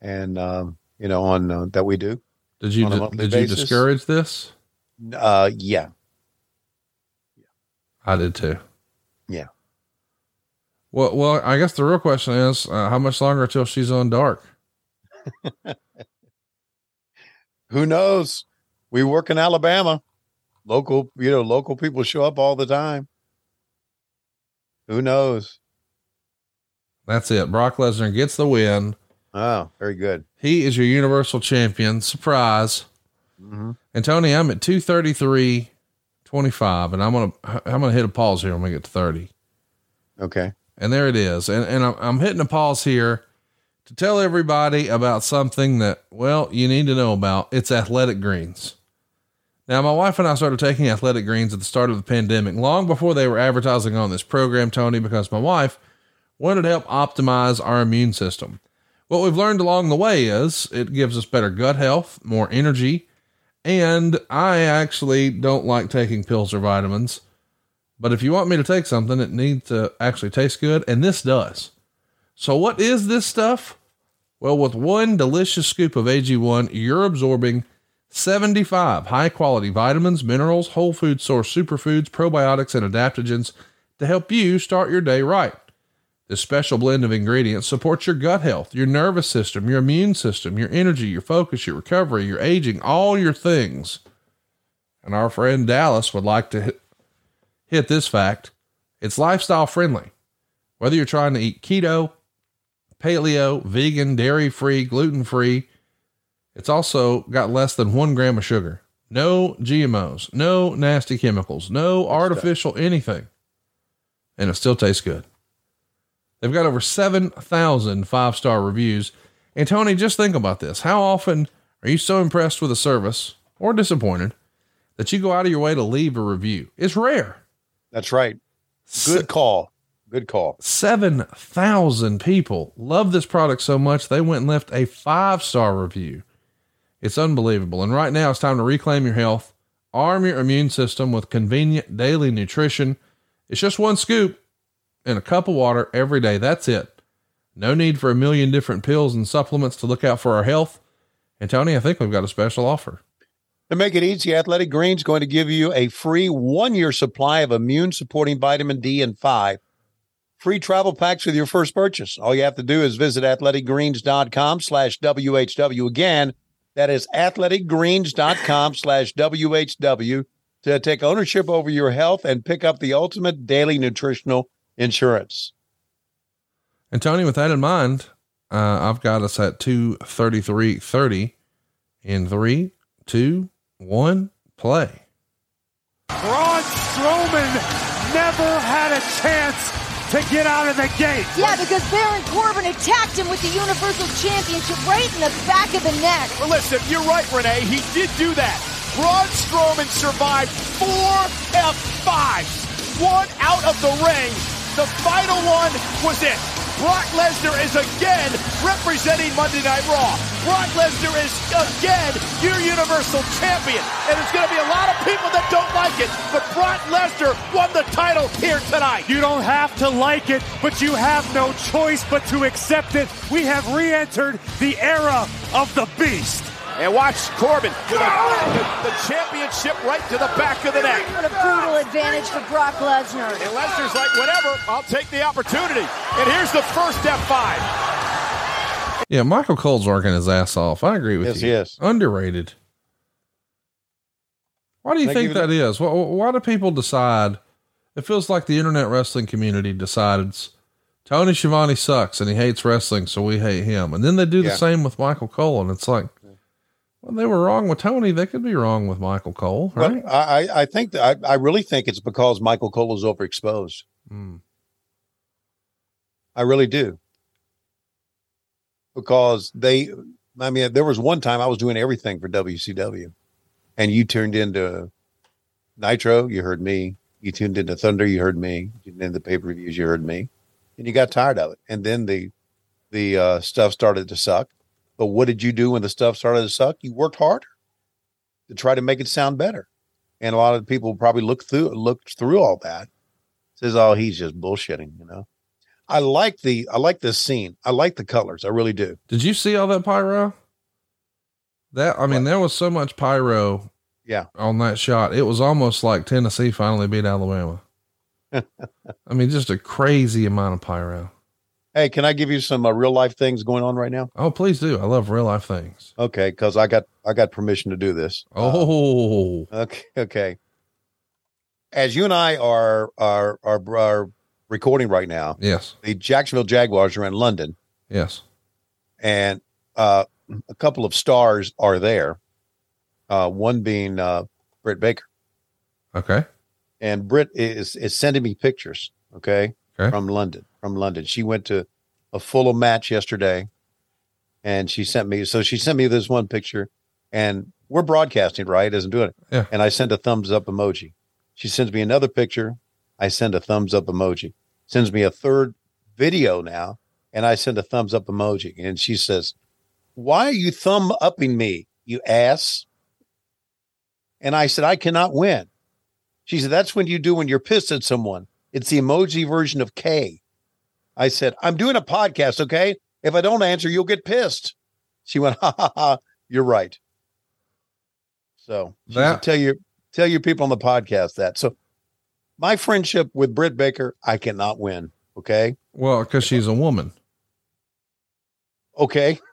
and um, you know on uh, that we do. Did you On a di- monthly did you discourage this? Uh, yeah, I did too. yeah. Well, well, I guess the real question is, uh, how much longer till she's on dark? [laughs] Who knows? We work in Alabama. Local, you know, local people show up all the time. Who knows? That's it. Brock Lesnar gets the win. Oh, very good. He is your universal champion. Surprise. Mm-hmm. And Tony, I'm at 233 25 and I'm going to I'm going to hit a pause here when we get to 30. Okay. And there it is. And and I'm, I'm hitting a pause here to tell everybody about something that well, you need to know about. It's athletic greens. Now, my wife and I started taking athletic greens at the start of the pandemic, long before they were advertising on this program, Tony, because my wife wanted to help optimize our immune system. What we've learned along the way is it gives us better gut health, more energy, and I actually don't like taking pills or vitamins. But if you want me to take something, it needs to actually taste good, and this does. So, what is this stuff? Well, with one delicious scoop of AG1, you're absorbing 75 high quality vitamins, minerals, whole food source superfoods, probiotics, and adaptogens to help you start your day right. This special blend of ingredients supports your gut health, your nervous system, your immune system, your energy, your focus, your recovery, your aging, all your things. And our friend Dallas would like to hit, this fact it's lifestyle friendly. Whether you're trying to eat keto, paleo, vegan, dairy free, gluten free, it's also got less than one gram of sugar. No GMOs, no nasty chemicals, no artificial anything. And it still tastes good. They've got over 7,000 five star reviews. And Tony, just think about this. How often are you so impressed with a service or disappointed that you go out of your way to leave a review? It's rare. That's right. Good call. Good call. 7,000 people love this product so much they went and left a five star review. It's unbelievable. And right now it's time to reclaim your health, arm your immune system with convenient daily nutrition. It's just one scoop and a cup of water every day. That's it. No need for a million different pills and supplements to look out for our health. And Tony, I think we've got a special offer. To make it easy, Athletic Greens is going to give you a free one year supply of immune supporting vitamin D and five. Free travel packs with your first purchase. All you have to do is visit athleticgreens.com slash WHW. Again, that is athleticgreens.com slash WHW to take ownership over your health and pick up the ultimate daily nutritional insurance. And Tony, with that in mind, uh, I've got us at 233.30 in three, two, one, play. Braun Strowman never had a chance to get out of the gate. Yeah, because Baron Corbin attacked him with the Universal Championship right in the back of the neck. Well, listen, you're right, Renee. He did do that. Braun Strowman survived four F5s, one out of the ring. The final one was it. Brock Lesnar is again representing Monday Night Raw. Brock Lesnar is again your Universal Champion. And there's going to be a lot of people that don't like it, but Brock Lesnar won the title here tonight. You don't have to like it, but you have no choice but to accept it. We have re-entered the era of the Beast. And watch Corbin with a, the, the championship right to the back of the neck. What a brutal advantage for Brock Lesnar. And Lesnar's like, whatever, I'll take the opportunity. And here's the first F5. Yeah, Michael Cole's working his ass off. I agree with you. Yes, you. he is. Underrated. Why do you Thank think you. that is? Why, why do people decide? It feels like the internet wrestling community decides Tony Schiavone sucks and he hates wrestling, so we hate him. And then they do the same with Michael Cole, and it's like, well, they were wrong with Tony. They could be wrong with Michael Cole, right? I, I- I think that I, I really think it's because Michael Cole is overexposed. Mm. I really do. Because they, I mean, there was one time I was doing everything for WCW, and you turned into Nitro, you heard me. You tuned into Thunder, you heard me. You tuned into pay per views, you heard me, and you got tired of it. And then the the uh, stuff started to suck. But what did you do when the stuff started to suck? You worked harder to try to make it sound better. And a lot of people probably looked through looked through all that. Says, "Oh, he's just bullshitting," you know. I like the I like this scene. I like the colors. I really do. Did you see all that pyro? That I mean, there was so much pyro Yeah. on that shot. It was almost like Tennessee finally beat Alabama. [laughs] I mean, just a crazy amount of pyro. Hey, can I give you some uh, real life things going on right now? Oh, please do. I love real life things. Okay, because I got I got permission to do this. Oh, Okay, okay. As you and I are are are, are recording right now, yes, the Jacksonville Jaguars are in London, yes. and uh, a couple of stars are there. Uh, one being uh, Britt Baker, Okay. and Britt is is sending me pictures. Okay, Okay. from London. From London, she went to a Fulham match yesterday, and she sent me. So she sent me this one picture, and we're broadcasting, right? Isn't doing it. Yeah. And I sent a thumbs up emoji. She sends me another picture. I send a thumbs up emoji. Sends me a third video now, and I send a thumbs up emoji. And she says, "Why are you thumb upping me, you ass?" And I said, "I cannot win." She said, "That's when you do when you're pissed at someone. It's the emoji version of K." I said, "I'm doing a podcast, okay? If I don't answer, you'll get pissed." She went, [laughs] "Ha ha ha! You're right." So That- tell your tell your people on the podcast that. So my friendship with Britt Baker, I cannot win. Okay. Well, because she's a woman. Okay. [laughs]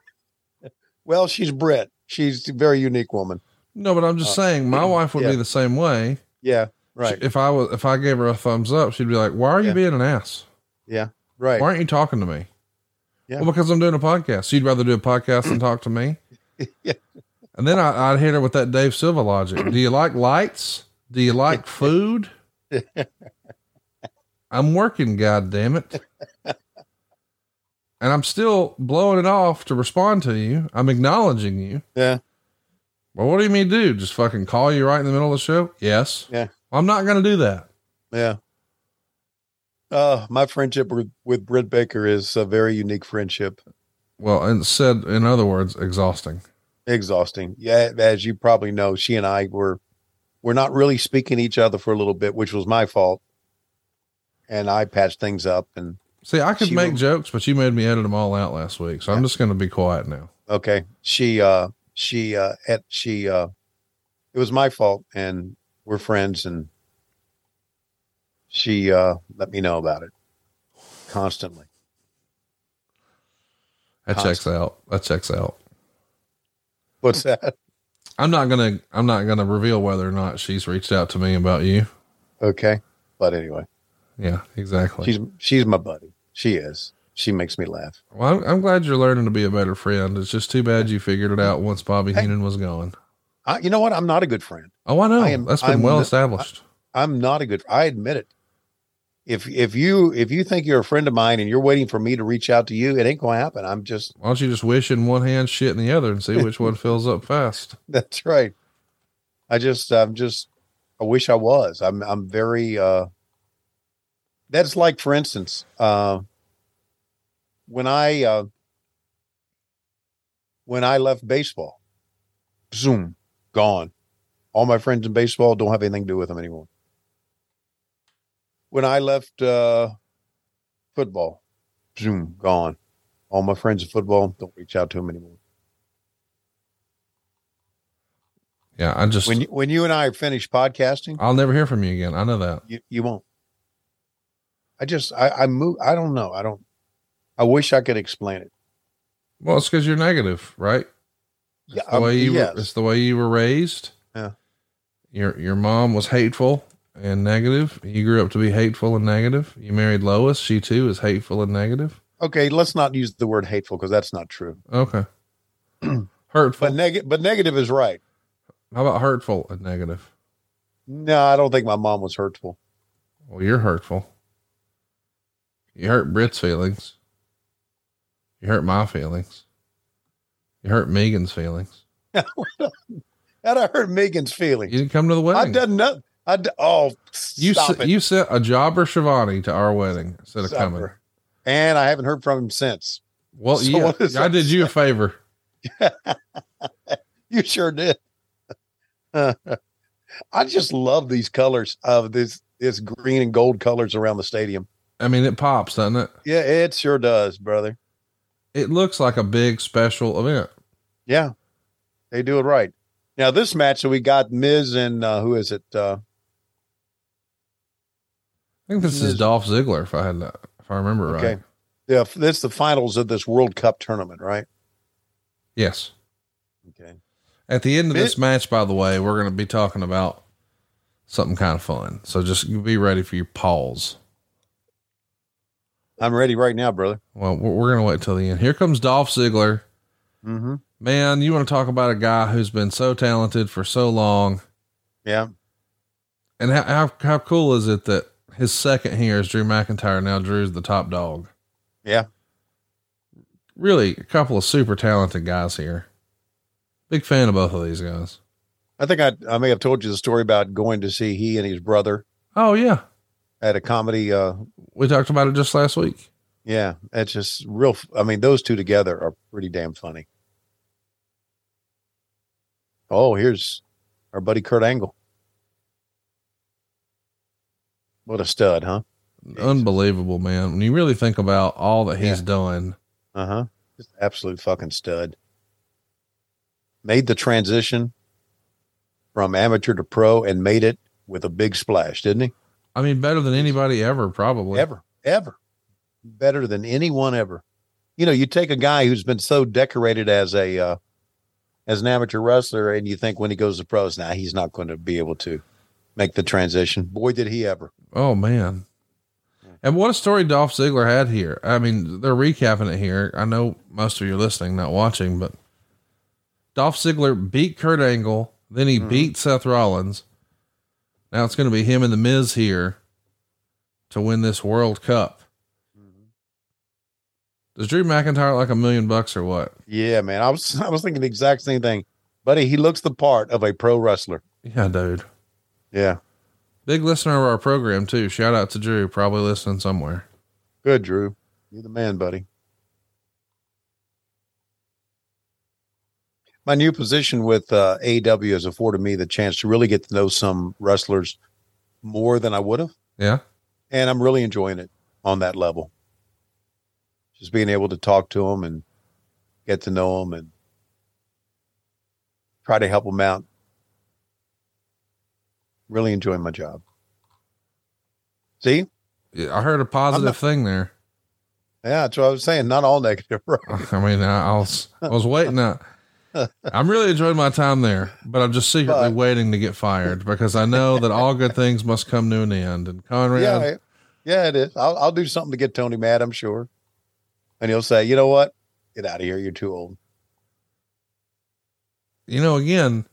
Well, she's Brit. She's a very unique woman. No, but I'm just Uh, saying, my wife would yeah. be the same way. Yeah. Right. If I was, if I gave her a thumbs up, she'd be like, "Why are you Yeah. being an ass? Yeah. Right. Why aren't you talking to me?" Yeah. Well, because I'm doing a podcast. So you'd rather do a podcast than talk to me. [laughs] And then I, I'd hit her with that Dave Silva logic. Do you like lights? Do you like food? [laughs] I'm working, God damn it. And I'm still blowing it off to respond to you. I'm acknowledging you. Yeah. Well, what do you mean do? Just fucking call you right in the middle of the show? Yes. Yeah. I'm not going to do that. Yeah. Uh, my friendship with, with Britt Baker is a very unique friendship. Well, and said in other words, exhausting. Exhausting. Yeah, as you probably know, she and I were we're not really speaking to each other for a little bit, which was my fault. And I patched things up and See, I could make will- jokes, but you made me edit them all out last week. So I'm just going to be quiet now. okay. She uh she uh at she uh it was my fault and we're friends and she uh let me know about it constantly. That checks out. That checks out. What's that? I'm not going to, I'm not to reveal whether or not she's reached out to me about you. Okay. But anyway, Yeah, exactly. she's she's my buddy. She is. She makes me laugh. well, I'm, I'm glad you're learning to be a better friend. It's just too bad you figured it out once Bobby Heenan was gone. I, you know what? I'm not a good friend. Oh, I know. I am- That's been I'm well not- established. I'm not a good. I admit it. If if you if you think you're a friend of mine and you're waiting for me to reach out to you, it ain't going to happen. I'm just. Why don't you just wish in one hand, shit in the other, and see which one [laughs] fills up fast? That's right. I just I'm just. I wish I was. I'm I'm very. uh That's like, for instance, uh when I uh when I left baseball, zoom, gone. All my friends in baseball don't have anything to do with them anymore. When I left uh football, zoom, gone. All my friends in football don't reach out to them anymore. Yeah, I just, When you, when you and I finish podcasting, I'll never hear from you again. I know that. you, you won't. I just I I move. I don't know. I don't. I wish I could explain it. Well, it's because you're negative, right? Yeah, the um, way you yes. were, it's the way you were raised. Yeah. Your your mom was hateful and negative. You grew up to be hateful and negative. You married Lois. She too is hateful and negative. Okay, let's not use the word hateful because that's not true. Okay. [clears throat] hurtful. But negative, but negative is right. How about hurtful and negative? No, I don't think my mom was hurtful. Well, you're hurtful. You hurt Britt's feelings. You hurt my feelings. You hurt Megan's feelings. [laughs] How'd I hurt Megan's feelings? You didn't come to the wedding. I've done nothing. I d- oh, You stop s- it. you sent a jobber Shivani to our wedding instead of coming. and I haven't heard from him since. Well, So yeah, I did you a favor. [laughs] You sure did. [laughs] I just love these colors of this this green and gold colors around the stadium. I mean, it pops, doesn't it? Yeah, it sure does, brother. It looks like a big special event. Yeah, they do it right. Now this match, so we got Miz and uh, who is it? Uh, I think this is Dolph Ziggler, if I had if I remember okay, right. yeah, that's the finals of this World Cup tournament, right? Yes. Okay. At the end of this match, by the way, we're going to be talking about something kind of fun. So just be ready for your pause. I'm ready right now, brother. Well, we're, we're gonna wait till the end. Here comes Dolph Ziggler. Mm-hmm. Man, you want to talk about a guy who's been so talented for so long? Yeah. And how how, how cool is it that his second here is Drew McIntyre? Now Drew's the top dog. Yeah. Really, a couple of super talented guys here. Big fan of both of these guys. I think I I may have told you the story about going to see he and his brother Oh yeah, at a comedy. Uh, we talked about it just last week. yeah, it's just real. I mean, those two together are pretty damn funny. Oh, here's our buddy Kurt Angle. What a stud, huh? Unbelievable, man. When you really think about all that he's Yeah. done, Uh huh. Just absolute fucking stud. Made the transition from amateur to pro and made it with a big splash, didn't he? I mean, better than anybody ever, probably. Ever, ever. Better than anyone ever. You know, you take a guy who's been so decorated as a uh, as an amateur wrestler, and you think when he goes to pros, now he's not going to be able to make the transition. Boy, did he ever! Oh man. And what a story Dolph Ziggler had here. I mean, they're recapping it here. I know most of you are listening, not watching, but Dolph Ziggler beat Kurt Angle, then he mm-hmm. beat Seth Rollins. Now it's going to be him and the Miz here to win this World Cup. Mm-hmm. Does Drew McIntyre like a million bucks or what? Yeah, man. I was [laughs] I was thinking the exact same thing, buddy. He looks the part of a pro wrestler. Yeah, dude. Yeah, Big listener of our program too. Shout out to Drew, probably listening somewhere. good, Drew. You're the man, buddy. My new position with uh, AEW has afforded me the chance to really get to know some wrestlers more than I would have. Yeah. and I'm really enjoying it on that level. Just being able to talk to them and get to know them and try to help them out. Really enjoying my job. See? Yeah, I heard a positive not- thing there. Yeah, that's what I was saying. Not all negative, [laughs] right? I mean, I, I was I was waiting. To, [laughs] I'm really enjoying my time there, but I'm just secretly But- waiting to get fired because I know that all good things must come to an end. And Conrad, Yeah, yeah, it is. I'll, I'll do something to get Tony mad, I'm sure. And he'll say, you know what? Get out of here. You're too old. you know, again,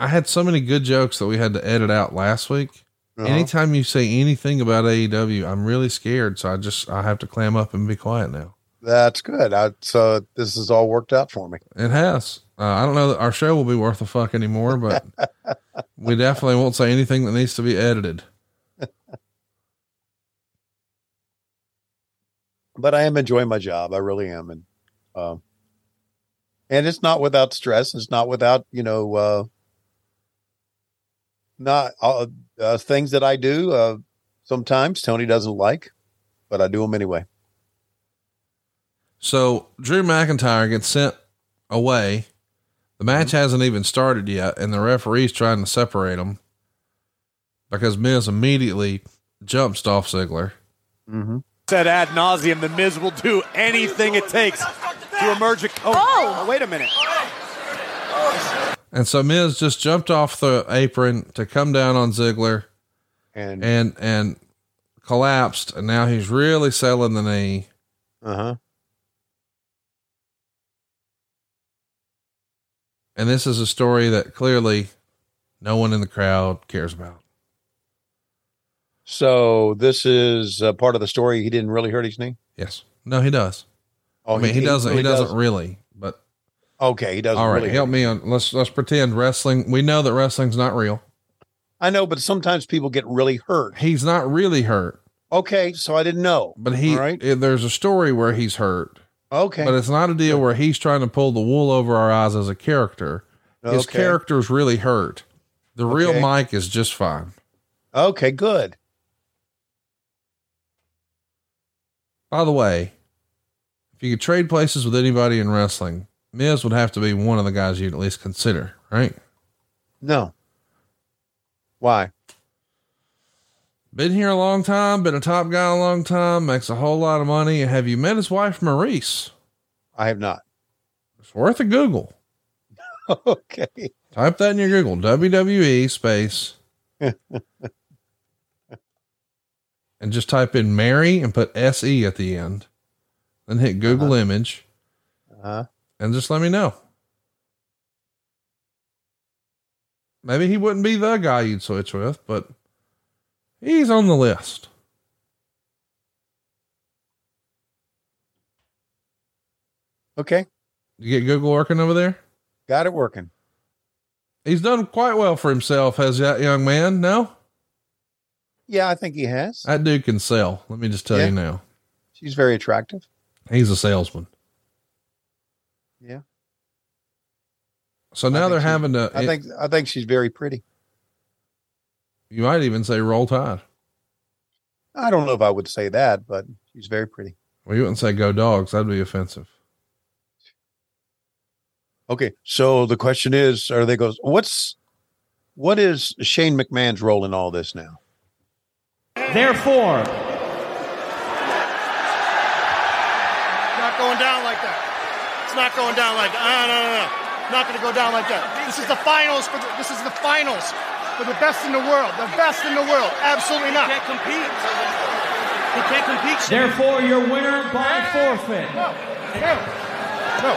I had so many good jokes that we had to edit out last week. Uh-huh. Anytime you say anything about AEW, I'm really scared. So I just I have to clam up and be quiet now. That's good. I, so this has all worked out for me. It has. Uh, I don't know that our show will be worth a fuck anymore, but [laughs] we definitely won't say anything that needs to be edited. [laughs] but I am enjoying my job. I really am, and um, and it's not without stress. It's not without you know, uh, not uh, uh, things that I do. Uh, sometimes Tony doesn't like, but I do them anyway. So Drew McIntyre gets sent away. The match hasn't even started yet, and the referee's trying to separate them because Miz immediately jumps Dolph Ziggler. Mm-hmm. Said ad nauseum, the Miz will do anything it takes to emerge. A- oh, oh, wait a minute. And so Miz just jumped off the apron to come down on Ziggler And and and collapsed, and now he's really selling the knee. uh huh. And this is a story that clearly no one in the crowd cares about. So this is part of the story. He didn't really hurt his knee. Yes. No, he does. Oh, I mean, he, doesn't. really he doesn't does? really. Okay, he doesn't. all right, really help me on. Let's let's pretend wrestling. We know that wrestling's not real. I know, but sometimes people get really hurt. He's not really hurt, Okay, so I didn't know. but he. All right. There's a story where he's hurt, Okay. but it's not a deal where he's trying to pull the wool over our eyes as a character. His Okay. character's really hurt. The real Mike is just fine. okay, good. By the way, if you could trade places with anybody in wrestling, Miz would have to be one of the guys you'd at least consider, right? No. Why? Been here a long time, been a top guy a long time, makes a whole lot of money. Have you met his wife, Maryse? I have not. It's worth a Google. [laughs] okay. Type that in your Google WWE space [laughs] and just type in Mary and put SE at the end. Then hit Google image Uh, and just let me know. Maybe he wouldn't be the guy you'd switch with, but he's on the list. okay, You get Google working over there? got it working. He's done quite well for himself, has that young man? No? Yeah, I think he has. That dude can sell. Let me just tell Yeah. you now. She's very attractive. He's a salesman. Yeah. So now they're she- having to, I think I think she's very pretty. you might even say roll tide. I don't know if I would say that, but she's very pretty. Well, you wouldn't say go dogs. That'd be offensive. Okay, so the question is, are they goes? What's what is Shane McMahon's role in all this now? Therefore, not going down like that. It's not going down like that. No, no, no, no. Not going to go down like that. This is the finals for the, this is the finals for the best in the world. The best in the world. Absolutely not. He can't compete. He can't compete. therefore, your winner by forfeit. No. No. No.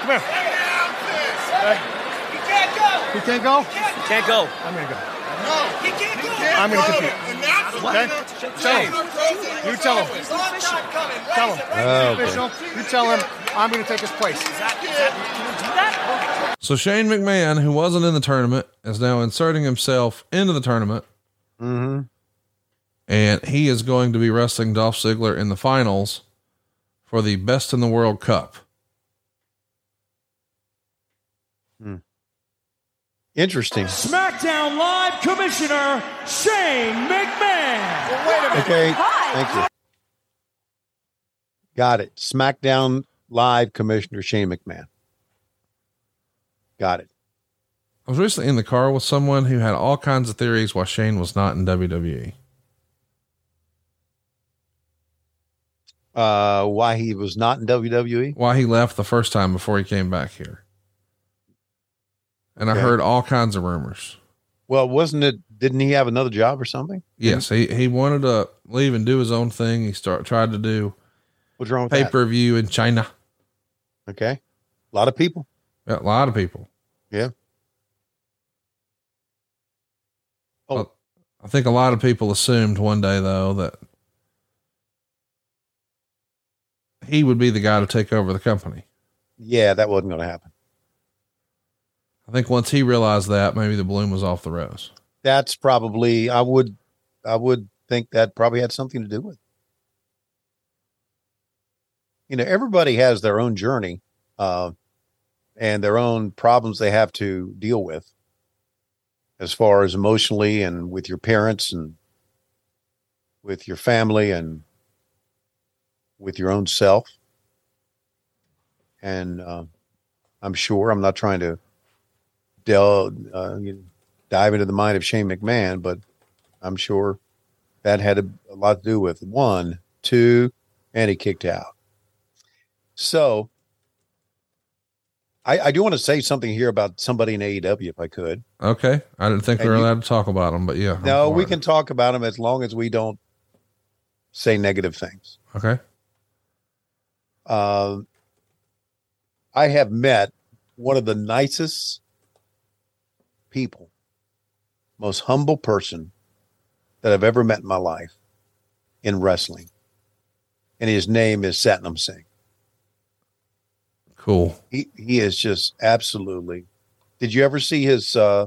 Come here. He can't go. He can't go? He can't go. I'm going to go. No, he can't go. I'm going to compete. Okay? Tell him. You tell him. Tell him. Oh, It's official. You tell him I'm going to take his place. So Shane McMahon, who wasn't in the tournament, is now inserting himself into the tournament. Mm-hmm. And he is going to be wrestling Dolph Ziggler in the finals for the Best in the World Cup. Interesting. SmackDown Live Commissioner Shane McMahon. wait Okay, thank you. Got it. SmackDown Live Commissioner Shane McMahon. Got it. I was recently in the car with someone who had all kinds of theories why Shane was not in. WWE. Uh, why he was not in? WWE? Why he left the first time before he came back here. And I heard all kinds of rumors. Well, wasn't it? Didn't he have another job or something? Yes, he, he wanted to leave and do his own thing. He start tried to do What's wrong with pay per view in China. Okay, a lot of people. Yeah, a lot of people. Yeah. Oh, I think a lot of people assumed one day though that he would be the guy to take over the company. Yeah, that wasn't going to happen. I think once he realized that, maybe the bloom was off the rose. That's probably. I would. I would think that probably had something to do with. it. You know, everybody has their own journey, uh, and their own problems they have to deal with, as far as emotionally and with your parents and with your family and with your own self. And uh, I'm sure I'm not trying to delve, uh, dive into the mind of Shane McMahon, but I'm sure that had a, a lot to do with one, two, and he kicked out. So I, I do want to say something here about somebody in AEW, if I could. Okay. I didn't think we And were you- allowed to talk about them, but yeah. No, we can talk about them as long as we don't say negative things. Okay. Um, I have met one of the nicest people, most humble person that I've ever met in my life in wrestling. And his name is Satnam Singh. Cool. He he is just absolutely. Did you ever see his uh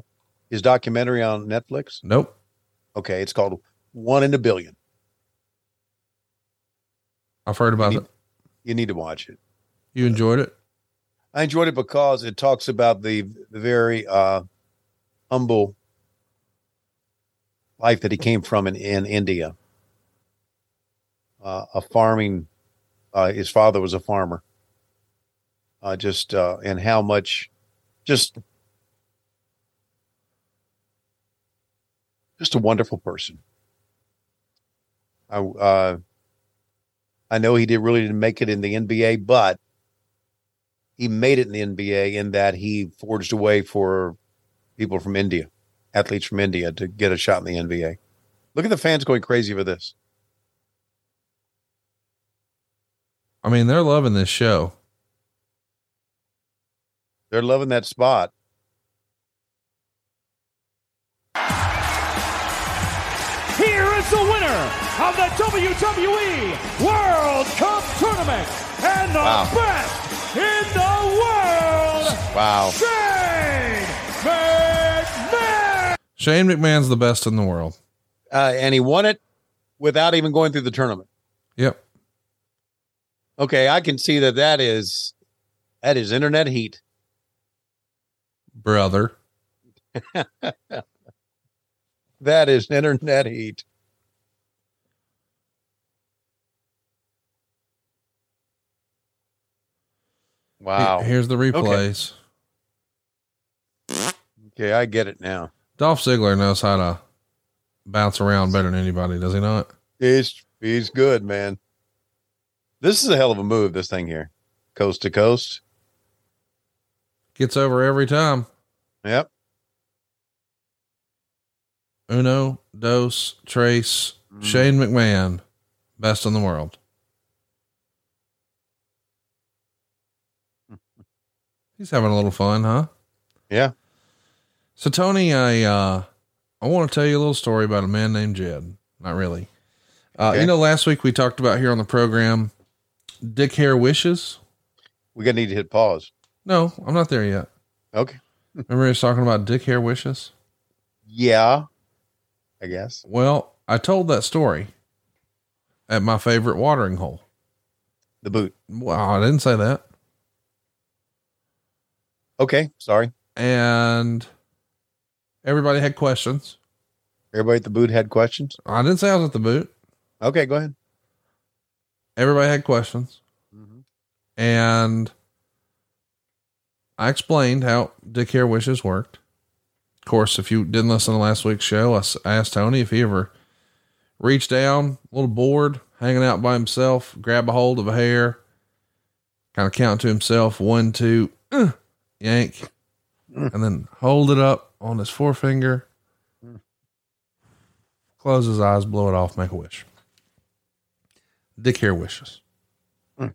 his documentary on Netflix? Nope. Okay, it's called One in a Billion. I've heard about you it. You need to watch it. You enjoyed it? I enjoyed it because it talks about the, the very uh, humble life that he came from in, in India. Uh, a farming, uh, his father was a farmer. Uh, just uh, and how much, just, just a wonderful person. I uh, I know he did really didn't make it in the NBA, but he made it in the NBA in that he forged a way for people from India athletes from India to get a shot in the NBA. Look at the fans going crazy for this. I mean, they're loving this show. They're loving that spot. Here is the winner of the WWE World Cup Tournament and the Wow. best in the world, Wow. Shane McMahon's the best in the world. Uh, and he won it without even going through the tournament. Yep. Okay, I can see that that is that is internet heat. Brother. [laughs] That is internet heat. Wow. Here's the replays. Okay, I get it now. Dolph Ziggler knows how to bounce around better than anybody, does he not? He's he's good, man. This is a hell of a move, this thing here. Coast to coast. Gets over every time. Yep. Uno, dos, trace, Mm. Shane McMahon, best in the world. [laughs] He's having a little fun, huh? Yeah. So Tony, I uh I want to tell you a little story about a man named Jed. Not really. Uh Okay. you know last week we talked about here on the program Dick Hair Wishes. We're gonna need to hit pause. No, I'm not there yet. Okay. [laughs] Remember he was talking about Dick Hair Wishes? Yeah. I guess. Well, I told that story at my favorite watering hole. The boot. Well, I didn't say that. Okay. Sorry. And everybody had questions. Everybody at the boot had questions. I didn't say I was at the boot. Okay, go ahead. Everybody had questions. And I explained how Dick Hair Wishes worked. Of course, if you didn't listen to last week's show, I asked Tony if he ever reached down, a little bored, hanging out by himself, grab a hold of a hair, kind of count to himself one, two, uh, [clears throat] yank, and then hold it up on his forefinger, hmm. close his eyes, blow it off, make a wish. Dick Hair Wishes. Hmm.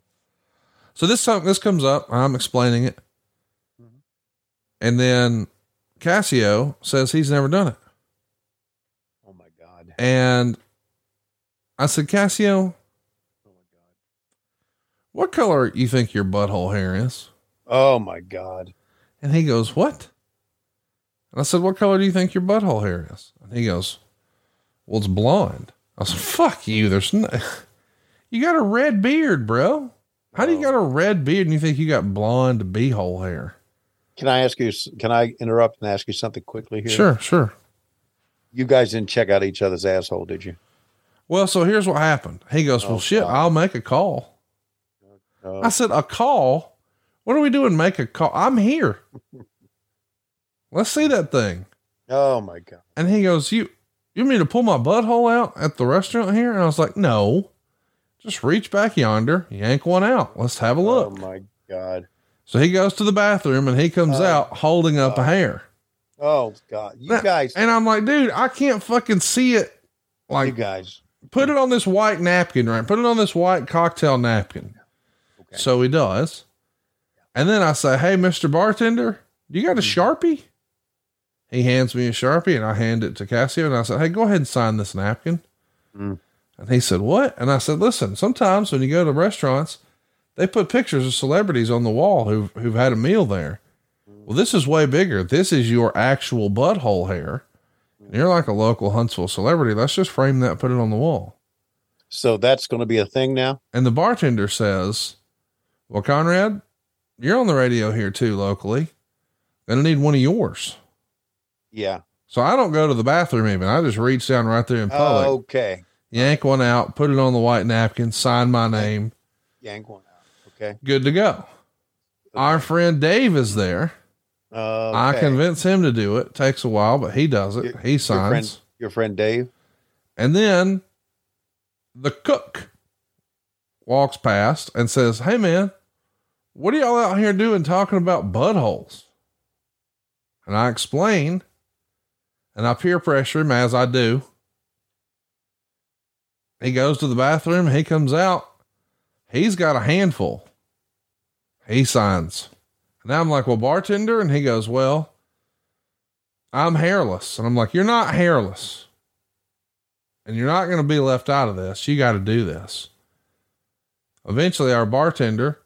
So this time, this comes up. I'm explaining it, mm-hmm. and then Cassio says he's never done it. Oh my god! And I said, Cassio, oh my god, what color you think your butthole hair is? Oh my god! And he goes, What? And I said, What color do you think your butthole hair is? And he goes, Well, it's blonde. I said, Fuck you. There's no, [laughs] you got a red beard, bro. How do you got a red beard and you think you got blonde beehole hair? Can I ask you? Can I interrupt and ask you something quickly here? Sure, sure. You guys didn't check out each other's asshole, did you? Well, so here's what happened. He goes, Well, oh, shit, I'll make a call. Oh. I said, A call? What are we doing? Make a call. I'm here. [laughs] Let's see that thing. Oh my god! And he goes, You you want me to pull my butthole out at the restaurant here? And I was like, No. Just reach back yonder, yank one out. Let's have a look. Oh my god! So he goes to the bathroom and he comes Oh, out holding up a uh, hair. Oh god! You Now- guys, And I'm like, dude, I can't fucking see it. Like you guys. put it on this white napkin, right? Put it on this white cocktail napkin. So he does. And then I say, Hey, Mr. Bartender, you got a mm. Sharpie? He hands me a Sharpie and I hand it to Cassio and I said, Hey, go ahead and sign this napkin. Mm. And he said, What? And I said, Listen, sometimes when you go to restaurants, they put pictures of celebrities on the wall who've, who've had a meal there. Well, this is way bigger. This is your actual butthole hair. And You're like a local Huntsville celebrity. Let's just frame that, put it on the wall. So that's going to be a thing now. And the bartender says, Well, Conrad, you're on the radio here too, locally. Gonna need one of yours. Yeah. So I don't go to the bathroom even. I just reach down right there in public, okay. yank one out, put it on the white napkin, sign my name, Yank one out. Okay. good to go. Our friend Dave is there. Uh, I convince him to do it. Takes a while, but he does it. he Your signs. friend, your friend Dave. And then the cook walks past and says, Hey man, what are y'all out here doing talking about buttholes? And I explain. And I peer pressure him as I do. He goes to the bathroom. He comes out. He's got a handful. He signs. And I'm like, well, bartender. And he goes, well, I'm hairless. And I'm like, you're not hairless. And you're not going to be left out of this. You got to do this. Eventually, our bartender,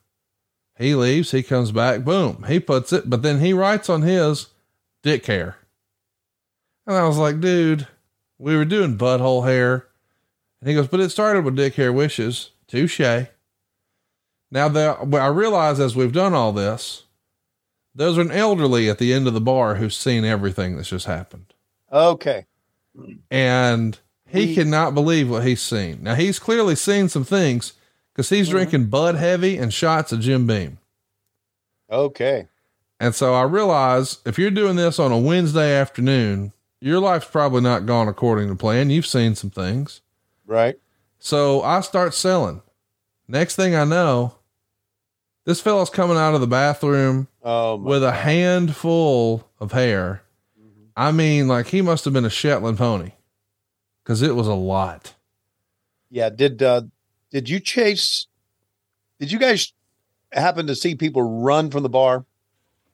he leaves, he comes back, boom, he puts it, but then he writes on his dick hair. And I was like, dude, we were doing butthole hair. And he goes, but it started with dick hair wishes. Touche. Now that I realize as we've done all this, there's an elderly at the end of the bar who's seen everything that's just happened. Okay. And he We- cannot believe what he's seen. Now he's clearly seen some things because he's mm-hmm. drinking Bud Heavy and shots of Jim Beam. Okay. And so I realize if you're doing this on a Wednesday afternoon, your life's probably not gone according to plan. You've seen some things. Right. So I start selling. Next thing I know, this fellow's coming out of the bathroom Oh, with a handful of hair. I mean, like he must have been a Shetland pony because it was a lot. Yeah. Did uh did you chase did you guys happen to see people run from the bar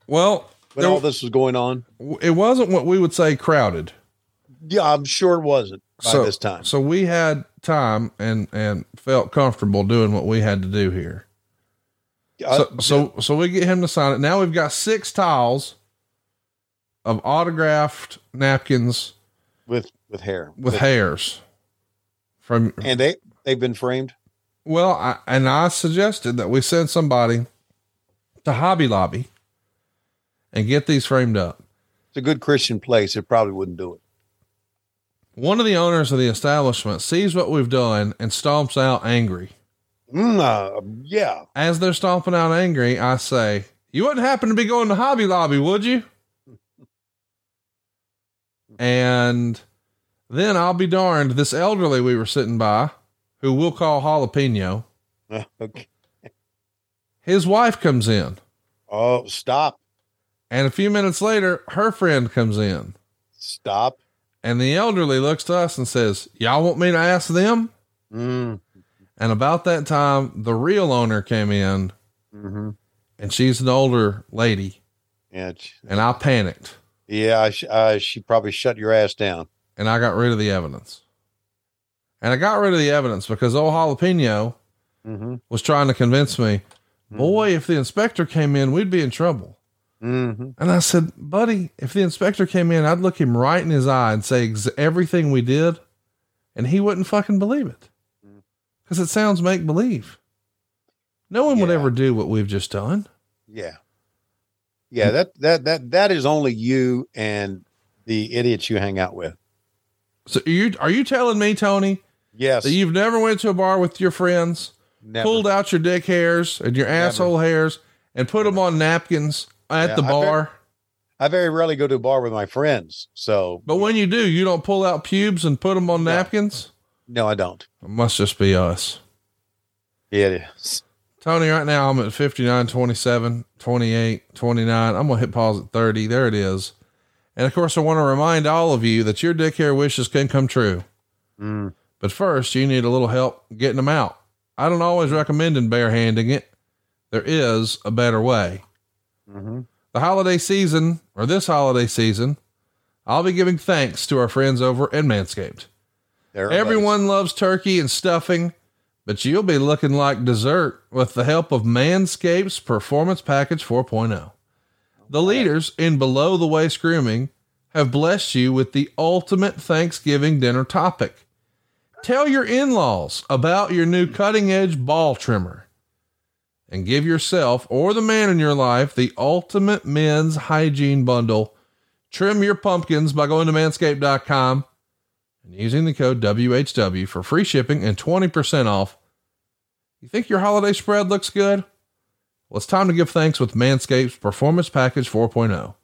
Well, when there- all this was going on? it wasn't what we would say crowded. Yeah, I'm sure it wasn't by so this time. So we had time and and felt comfortable doing what we had to do here. So so so we get him to sign it. Now we've got six tiles of autographed napkins with with hair. with hairs from And they they've been framed. well I, and I suggested that we send somebody to Hobby Lobby and get these framed up. It's a good Christian place. It probably wouldn't do it. One of the owners of the establishment sees what we've done and stomps out angry. Mm, uh, yeah. As they're stomping out angry, I say, You wouldn't happen to be going to Hobby Lobby, would you? And then I'll be darned, this elderly we were sitting by, who we'll call Jalapeno, [laughs] okay. his wife comes in. Oh, stop. And a few minutes later, her friend comes in. Stop. And the elderly looks to us and says, Y'all want me to ask them? Mm. And about that time, the real owner came in, Mm-hmm. and she's an older lady. Yeah. And I panicked Yeah. I sh- uh, she probably shut your ass down. and I got rid of the evidence. And I got rid of the evidence because old jalapeno Mm-hmm. was trying to convince me, boy, if the inspector came in, we'd be in trouble. Mm-hmm. And I said, buddy, if the inspector came in, I'd look him right in his eye and say ex- everything we did, and he wouldn't fucking believe it because it sounds make believe. No one would ever do what we've just done. Yeah. Yeah. That that that that is only you and the idiots you hang out with. So are you are you telling me, Tony, Yes. that you've never went to a bar with your friends, Never. pulled out your dick hairs and your asshole hairs, and put them on napkins at Yeah, the I bet- bar? I very rarely go to a bar with my friends. So But when you do, you don't pull out pubes and put them on napkins. no, I don't. It must just be us. Yeah, it is. Tony, right now I'm at 59, 27, 28, 29. I'm going to hit pause at 30. There it is. And of course, I want to remind all of you that your dick hair wishes can come true. Mm. But first, you need a little help getting them out. I don't always recommend in barehanding it. There is a better way. Mm-hmm. The holiday season, or this holiday season, I'll be giving thanks to our friends over at Manscaped. Everyone loves turkey and stuffing, but you'll be looking like dessert with the help of Manscaped's Performance Package 4.0. The leaders in below the waist grooming have blessed you with the ultimate Thanksgiving dinner topic. Tell your in laws about your new cutting edge ball trimmer and give yourself or the man in your life the ultimate men's hygiene bundle. Trim your pumpkins by going to manscaped.com and using the code WHW for free shipping and 20% off. You think your holiday spread looks good? Well, it's time to give thanks with Manscaped's Performance Package 4.0.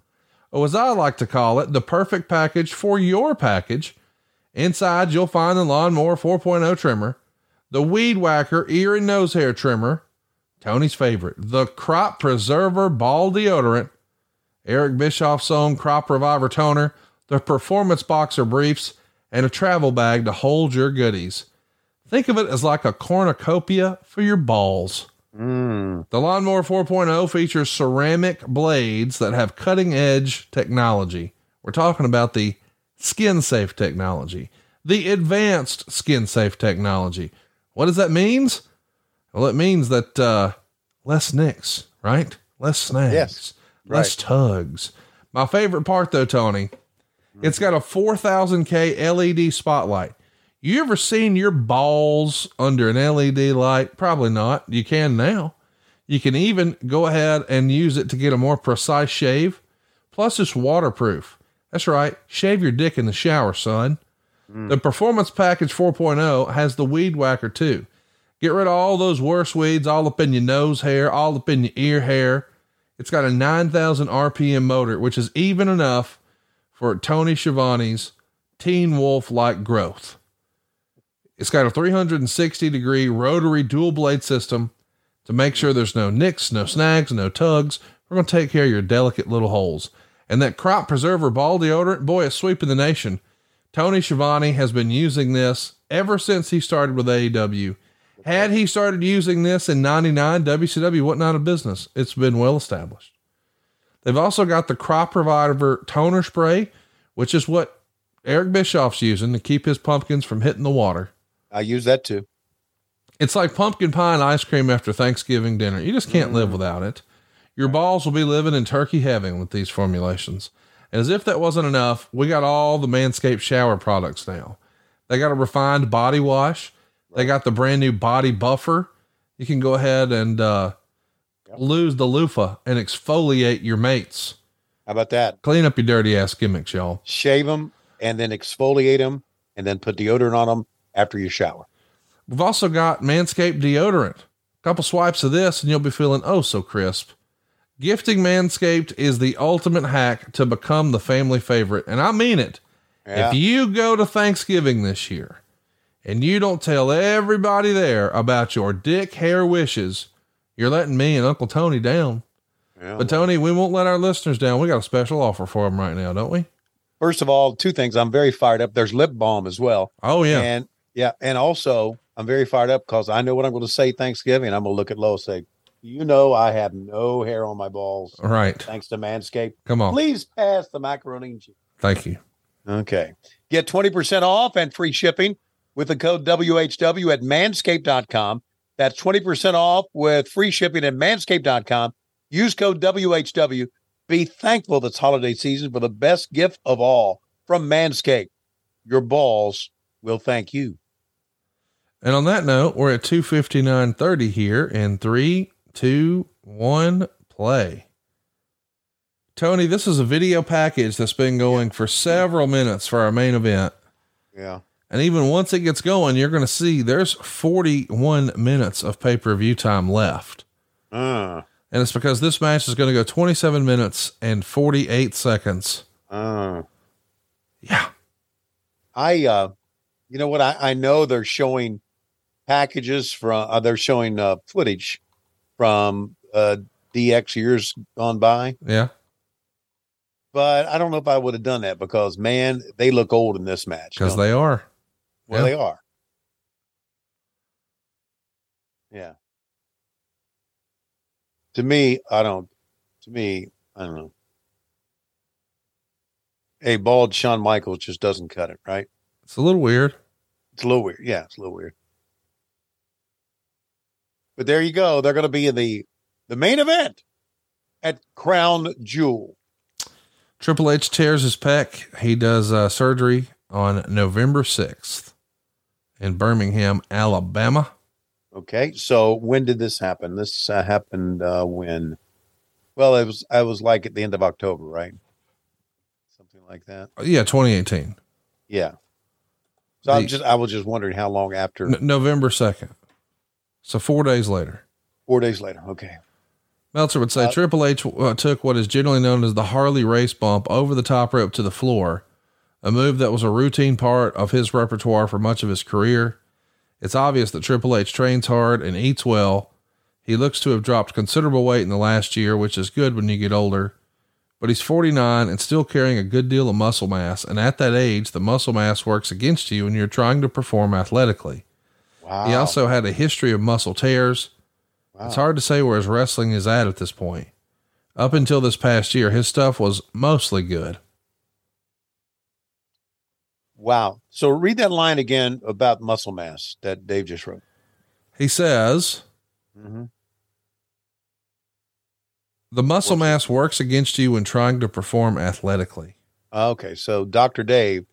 Or as I like to call it, the perfect package for your package. Inside, you'll find the Lawnmower 4.0 trimmer, the Weed Whacker ear and nose hair trimmer, Tony's favorite, the Crop Preserver Ball Deodorant, Eric Bischoff's own Crop Reviver Toner, the performance boxer briefs, and a travel bag to hold your goodies. Think of it as like a cornucopia for your balls. Mm. The Lawnmower 4.0 features ceramic blades that have cutting edge technology. We're talking about the skin safe technology, the advanced skin safe technology. What does that means? Well, it means that, uh, less nicks, right? Less snags, Yes, less right. tugs. My favorite part though, Tony, it's got a 4000K LED spotlight. You ever seen your balls under an LED light? Probably not. You can now. You can even go ahead and use it to get a more precise shave. Plus, it's waterproof. That's right. Shave your dick in the shower, son. The Performance Package 4.0 has the Weed Whacker too. Get rid of all those worse weeds all up in your nose hair, all up in your ear hair. It's got a 9,000 RPM motor, which is even enough for Tony Schiavone's Teen Wolf like growth. It's got a 360 degree rotary dual blade system to make sure there's no nicks, no snags, no tugs. We're going to take care of your delicate little holes. And that crop preserver ball deodorant, boy, it's sweeping the nation. Tony Schiavone has been using this ever since he started with AEW. Had he started using this in 99, WCW wouldn't out of business. It's been well established. They've also got the crop reviver toner spray, which is what Eric Bischoff's using to keep his pumpkins from hitting the water. I use that too. It's like pumpkin pie and ice cream after Thanksgiving dinner. You just can't live mm. without it. Your balls will be living in turkey heaven with these formulations. And as if that wasn't enough, we got all the Manscaped shower products now. They got a refined body wash. They got the brand new body buffer. You can go ahead and uh, lose the loofah and exfoliate your mates. How about that? Clean up your dirty ass gimmicks, y'all. Shave them and then exfoliate them and then put deodorant on them after you shower. We've also got Manscaped deodorant. A couple swipes of this and you'll be feeling oh so crisp. Gifting Manscaped is the ultimate hack to become the family favorite. And I mean it. Yeah. If you go to Thanksgiving this year and you don't tell everybody there about your dick hair wishes, you're letting me and Uncle Tony down. Yeah. But Tony, we won't let our listeners down. We got a special offer for them right now, don't we? First of all, two things. I'm very fired up. There's lip balm as well. Oh yeah. And yeah, and also I'm very fired up because I know what I'm going to say Thanksgiving. I'm going to look at Lois and say, you know, I have no hair on my balls. Right. Thanks to Manscaped. Come on. Please pass the macaroni and cheese. Thank you. Okay. Get 20% off and free shipping with the code WHW at manscaped.com. That's 20% off with free shipping at manscaped.com. Use code WHW. Be thankful this holiday season for the best gift of all from Manscaped. Your balls will thank you. And on that note, we're at 259.30 here in three, two, one, play. Tony, this is a video package that's been going for several minutes for our main event. Yeah. And even once it gets going, you're going to see there's 41 minutes of pay per view time left. Uh, And it's because this match is going to go 27 minutes and 48 seconds. uh. Yeah. I, uh, you know what? I, I know they're showing packages from, uh, they're showing uh, footage from uh, DX years gone by. Yeah. but I don't know if I would have done that because man, they look old in this match. Because don't they are. Well, Yeah. they are. Yeah. To me, I don't. To me, I don't know. A bald Shawn Michaels just doesn't cut it, right? It's a little weird. It's a little weird. Yeah, it's a little weird. But there you go. They're going to be in the the main event at Crown Jewel. Triple H tears his pec. He does uh, surgery on November 6th in Birmingham, Alabama. Okay, so when did this happen? This uh, happened uh, when? Well, it was. I was like at the end of October, right? Something like that. Yeah, 2018. Yeah. So I'm just. I was just wondering how long after. N- November 2nd. So four days later. Four days later. Okay. Meltzer would say Uh, Triple H uh, took what is generally known as the Harley Race bump over the top rope to the floor, a move that was a routine part of his repertoire for much of his career. It's obvious that Triple H trains hard and eats well. He looks to have dropped considerable weight in the last year, which is good when you get older. but he's 49 and still carrying a good deal of muscle mass. And at that age, the muscle mass works against you when you're trying to perform athletically. Wow. He also had a history of muscle tears. Wow. It's hard to say where his wrestling is at at this point. Up until this past year, his stuff was mostly good. Wow. So read that line again about muscle mass that Dave just wrote. He says, Mm-hmm. the muscle mass works against you when trying to perform athletically. Okay. So Dr. Dave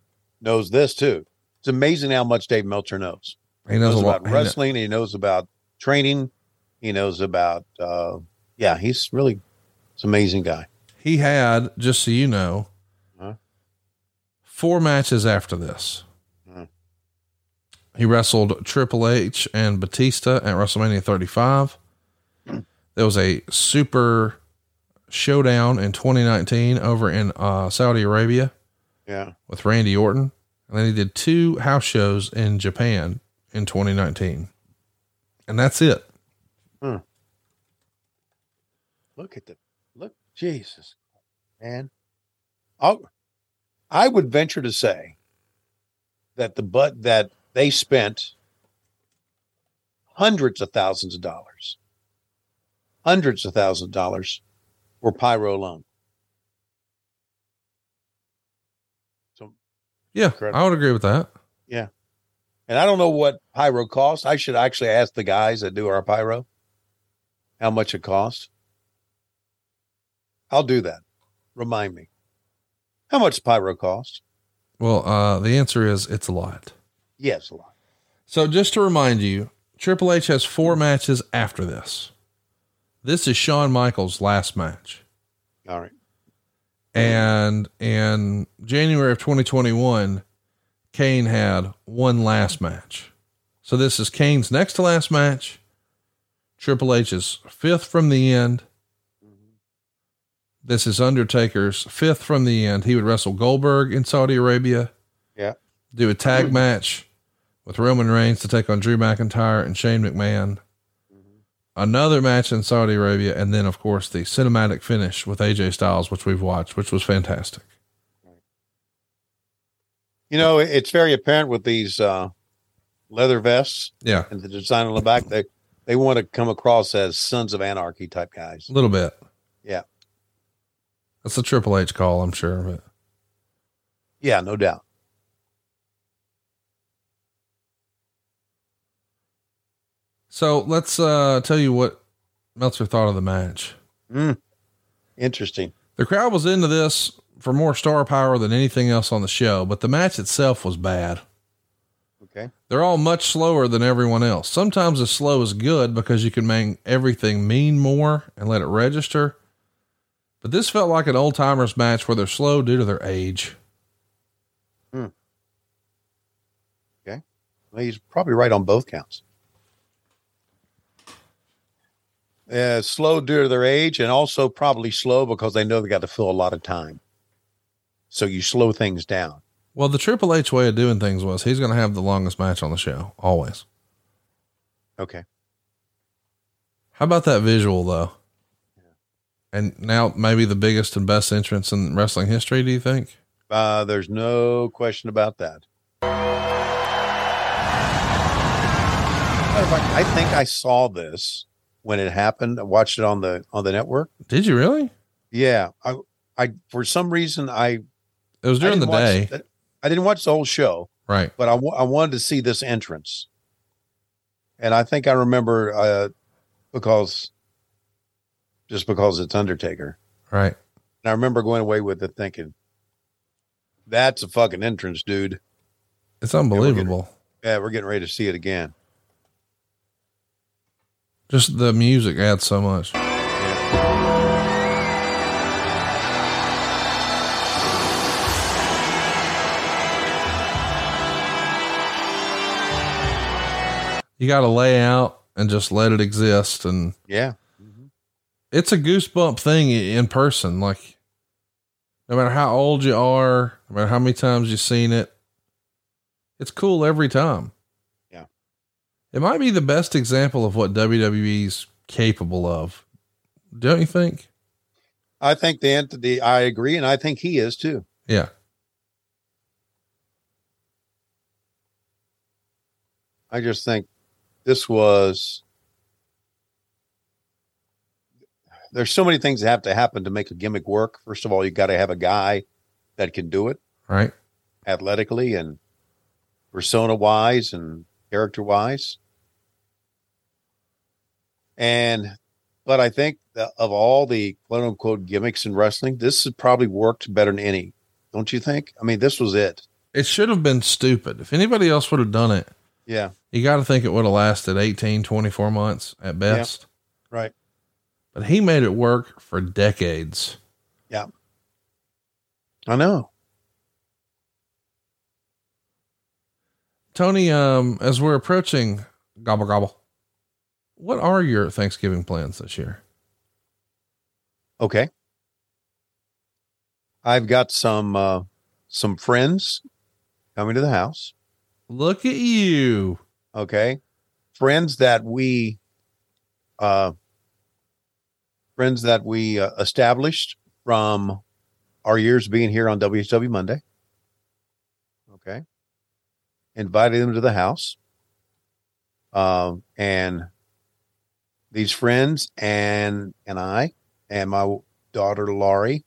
knows this too. It's amazing how much Dave Meltzer knows. He knows a lot- about he wrestling. He knows about training. He knows about, uh, yeah, he's really, it's an amazing guy. He had, just so you know? Four matches after this. He wrestled Triple H and Batista at WrestleMania 35. There was a super showdown in 2019 over in uh, Saudi Arabia Yeah. with Randy Orton. And then he did two house shows in Japan in 2019. And that's it. Hmm. Look at the look, Jesus, man. I I would venture to say that the but that they spent hundreds of thousands of dollars, hundreds of thousands of dollars for pyro alone. So Yeah, Incredible. I would agree with that. yeah, and I don't know what pyro costs. I should actually ask the guys that do our pyro how much it costs. I'll do that. Remind me. How much pyro cost? Well, uh, the answer is it's a lot. Yes, a lot. So just to remind you, Triple H has four matches after this. This is Shawn Michaels' last match. All right. And in January of 2021, Kane had one last match. So this is Kane's next to last match. Triple H's fifth from the end. This is Undertaker's fifth from the end. He would wrestle Goldberg in Saudi Arabia, Yeah. do a tag match with Roman Reigns to take on Drew McIntyre and Shane McMahon. Another match in Saudi Arabia, and then of course the cinematic finish with AJ Styles, which we've watched, which was fantastic. You know, it's very apparent with these uh, leather vests Yeah, and the design on the back. They they want to come across as sons of anarchy type guys. a little bit. That's a Triple H call, I'm sure. But Yeah, no doubt. so let's uh, tell you what Meltzer thought of the match. Mm. Interesting. The crowd was into this for more star power than anything else on the show, but the match itself was bad. Okay. They're all much slower than everyone else. Sometimes the slow is good because you can make everything mean more and let it register. But this felt like an old timers match where they're slow due to their age. Okay. Well, he's probably right on both counts. Uh, slow due to their age, and also probably slow because they know they got to fill a lot of time. So you slow things down. Well, the Triple H way of doing things was he's going to have the longest match on the show, always. Okay. How about that visual though? And now maybe the biggest and best entrance in wrestling history, do you think? Uh, there's no question about that. Fact, I think I saw this when it happened. I watched it on the on the network. Did you really? Yeah, I, I for some reason I. It was during the day. watch- I didn't watch the whole show, Right. but I, I wanted to see this entrance, and I think I remember uh, because just because it's Undertaker, Right. and I remember going away with it thinking, "That's a fucking entrance, dude." It's unbelievable. Yeah, we're getting ready to see it again. Just the music adds so much. You got to lay out and just let it exist. And Yeah. It's a goosebump thing in person. Like, no matter how old you are, no matter how many times you've seen it, it's cool every time. Yeah. It might be the best example of what WWE's capable of. Don't you think? I think the entity. I agree, and I think he is too. Yeah. I just think this was. There's so many things that have to happen to make a gimmick work. First of all, you got to have a guy that can do it Right. athletically and persona wise and character wise. And, but I think that of all the quote unquote gimmicks in wrestling, this has probably worked better than any. Don't you think? I mean, this was it. It should have been stupid. If anybody else would have done it, Yeah. you got to think it would have lasted 18, 24 months at best. Right. But he made it work for decades. Yeah. I know. Tony, um, as we're approaching gobble gobble, what are your Thanksgiving plans this year? Okay. I've got some, uh, some friends coming to the house. Look at you. Okay. Friends that we, uh, friends that we uh, established from our years being here on WHW Monday. Okay. Invited them to the house. Um, and these friends and, and I and my daughter Laurie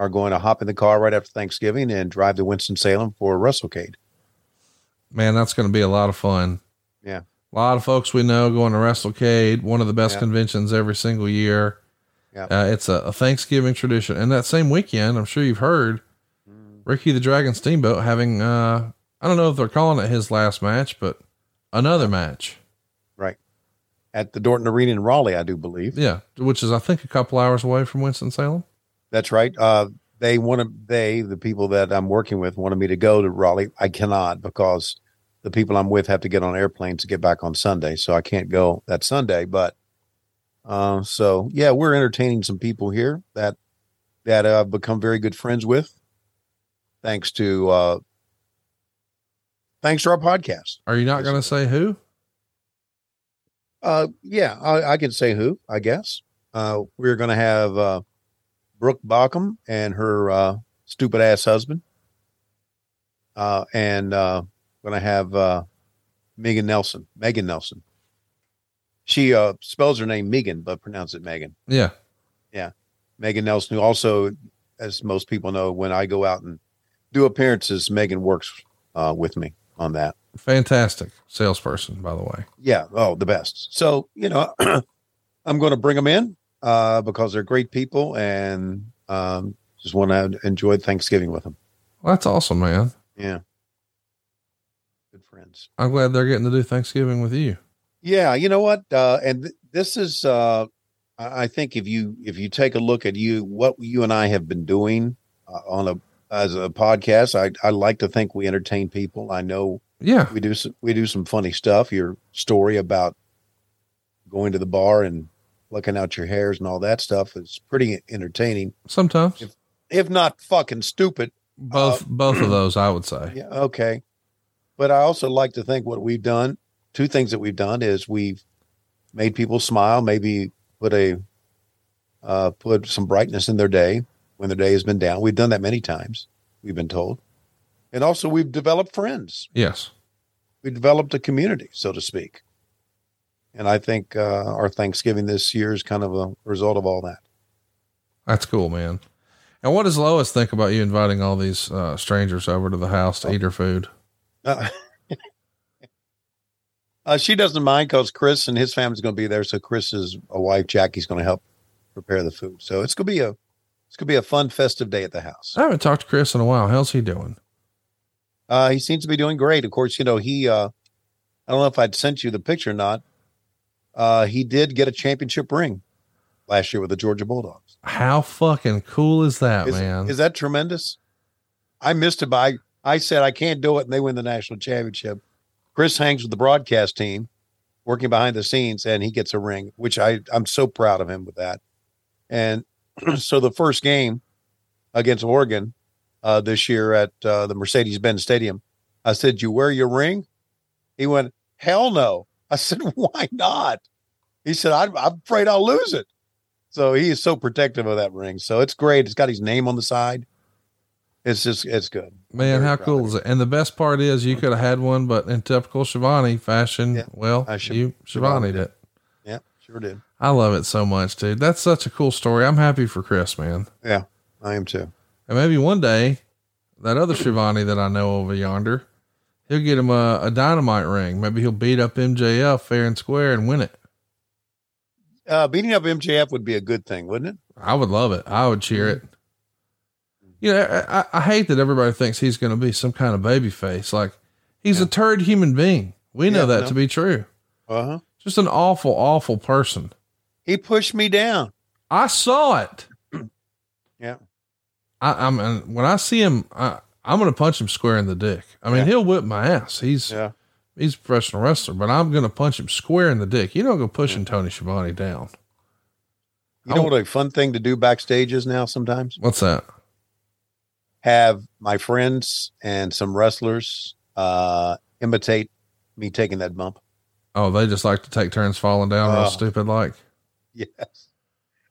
are going to hop in the car right after Thanksgiving and drive to Winston-Salem for WrestleCade. Man, that's going to be a lot of fun. A lot of folks we know going to WrestleCade, one of the best Yeah. conventions every single year. Yeah. Uh, it's a, a Thanksgiving tradition. And that same weekend, I'm sure you've heard Mm. Ricky the Dragon Steamboat having, uh, I don't know if they're calling it his last match, but another match. Right. At the Dorton Arena in Raleigh, I do believe. Yeah. Which is, I think, a couple hours away from Winston-Salem. That's right. Uh, they want to, they, the people that I'm working with, wanted me to go to Raleigh. I cannot because the people I'm with have to get on airplanes to get back on Sunday. So I can't go that Sunday. But, uh, so yeah, we're entertaining some people here that, that I've become very good friends with. Thanks to, uh, thanks to our podcast. Are you not going to say who? Uh, yeah, I, I can say who, I guess. Uh, we're going to have, uh, Brooke Bockham and her, uh, stupid ass husband. Uh, and, uh, going to have, uh, Megan Nelson, Megan Nelson. She, uh, spells her name Megan, but pronounce it Megan. Yeah. Yeah. Megan Nelson, who also, as most people know, when I go out and do appearances, Megan works, uh, with me on that. Fantastic salesperson, by the way. Yeah. Oh, the best. So, you know, [clears throat] I'm going to bring them in uh, because they're great people and um, just want to enjoy Thanksgiving with them. Well, that's awesome, man. Yeah. Friends. I'm glad they're getting to do Thanksgiving with you. Yeah. You know what? Uh, and th- this is, uh, I I think if you, if you take a look at you, what you and I have been doing uh, on a, as a podcast, I, I like to think we entertain people. I know Yeah. we do some, we do some funny stuff. Your story about going to the bar and looking out your hairs and all that stuff is pretty entertaining. Sometimes. If, if not fucking stupid. Both both of [clears throat] those, I would say. Yeah, okay. But I also like to think what we've done, two things that we've done is we've made people smile, maybe put a uh, put some brightness in their day when their day has been down. We've done that many times, we've been told. And also we've developed friends. Yes. We developed a community, so to speak. And I think uh, our Thanksgiving this year is kind of a result of all that. That's cool, man. And what does Lois think about you inviting all these uh, strangers over to the house to eat her food? Uh, [laughs] uh, she doesn't mind because Chris and his family's going to be there. So Chris's a wife, Jackie's going to help prepare the food. So it's going to be a it's going to be a fun, festive day at the house. I haven't talked to Chris in a while. How's he doing? Uh, he seems to be doing great. Of course, you know he. Uh, I don't know if I'd sent you the picture or not. Uh, he did get a championship ring last year with the Georgia Bulldogs. How fucking cool is that, Is, man? is that tremendous? I missed it by I said I can't do it, and they win the national championship. Chris hangs with the broadcast team, working behind the scenes, and he gets a ring, which I I'm so proud of him with that. And [clears throat] so the first game against Oregon uh, this year at uh, the Mercedes Benz Stadium, I said, "You wear your ring?" He went, "Hell no!" I [laughs] said, "Why not?" He said, I'm, "I'm afraid I'll lose it." So he is so protective of that ring. So it's great. It's got his name on the side. It's just it's good. Man, how cool is it? And the best part is you could have had one, but in typical Schiavone fashion, well, you Schiavone it. Yeah, sure did. I love it so much, dude. That's such a cool story. I'm happy for Chris, man. Yeah, I am too. And maybe one day that other Schiavone that I know over yonder, he'll get him a, a dynamite ring. Maybe he'll beat up MJF fair and square and win it. Uh, beating up MJF would be a good thing, wouldn't it? I would love it. I would cheer it. You know, I, I hate that everybody thinks he's going to be some kind of baby face. Like he's a turd human being. We know Yeah, that no. to be true. Uh huh. Just an awful, awful person. He pushed me down. I saw it. [clears throat] Yeah. I, I'm and when I see him, I, I'm going to punch him square in the dick. I mean, Yeah. he'll whip my ass. He's Yeah. he's a professional wrestler, but I'm going to punch him square in the dick. You don't go pushing Tony Schiavone down. You know what a fun thing to do backstage is now sometimes? What's that? Have my friends and some wrestlers uh imitate me taking that bump. Oh, they just like to take turns falling down real Oh. stupid like. Yes.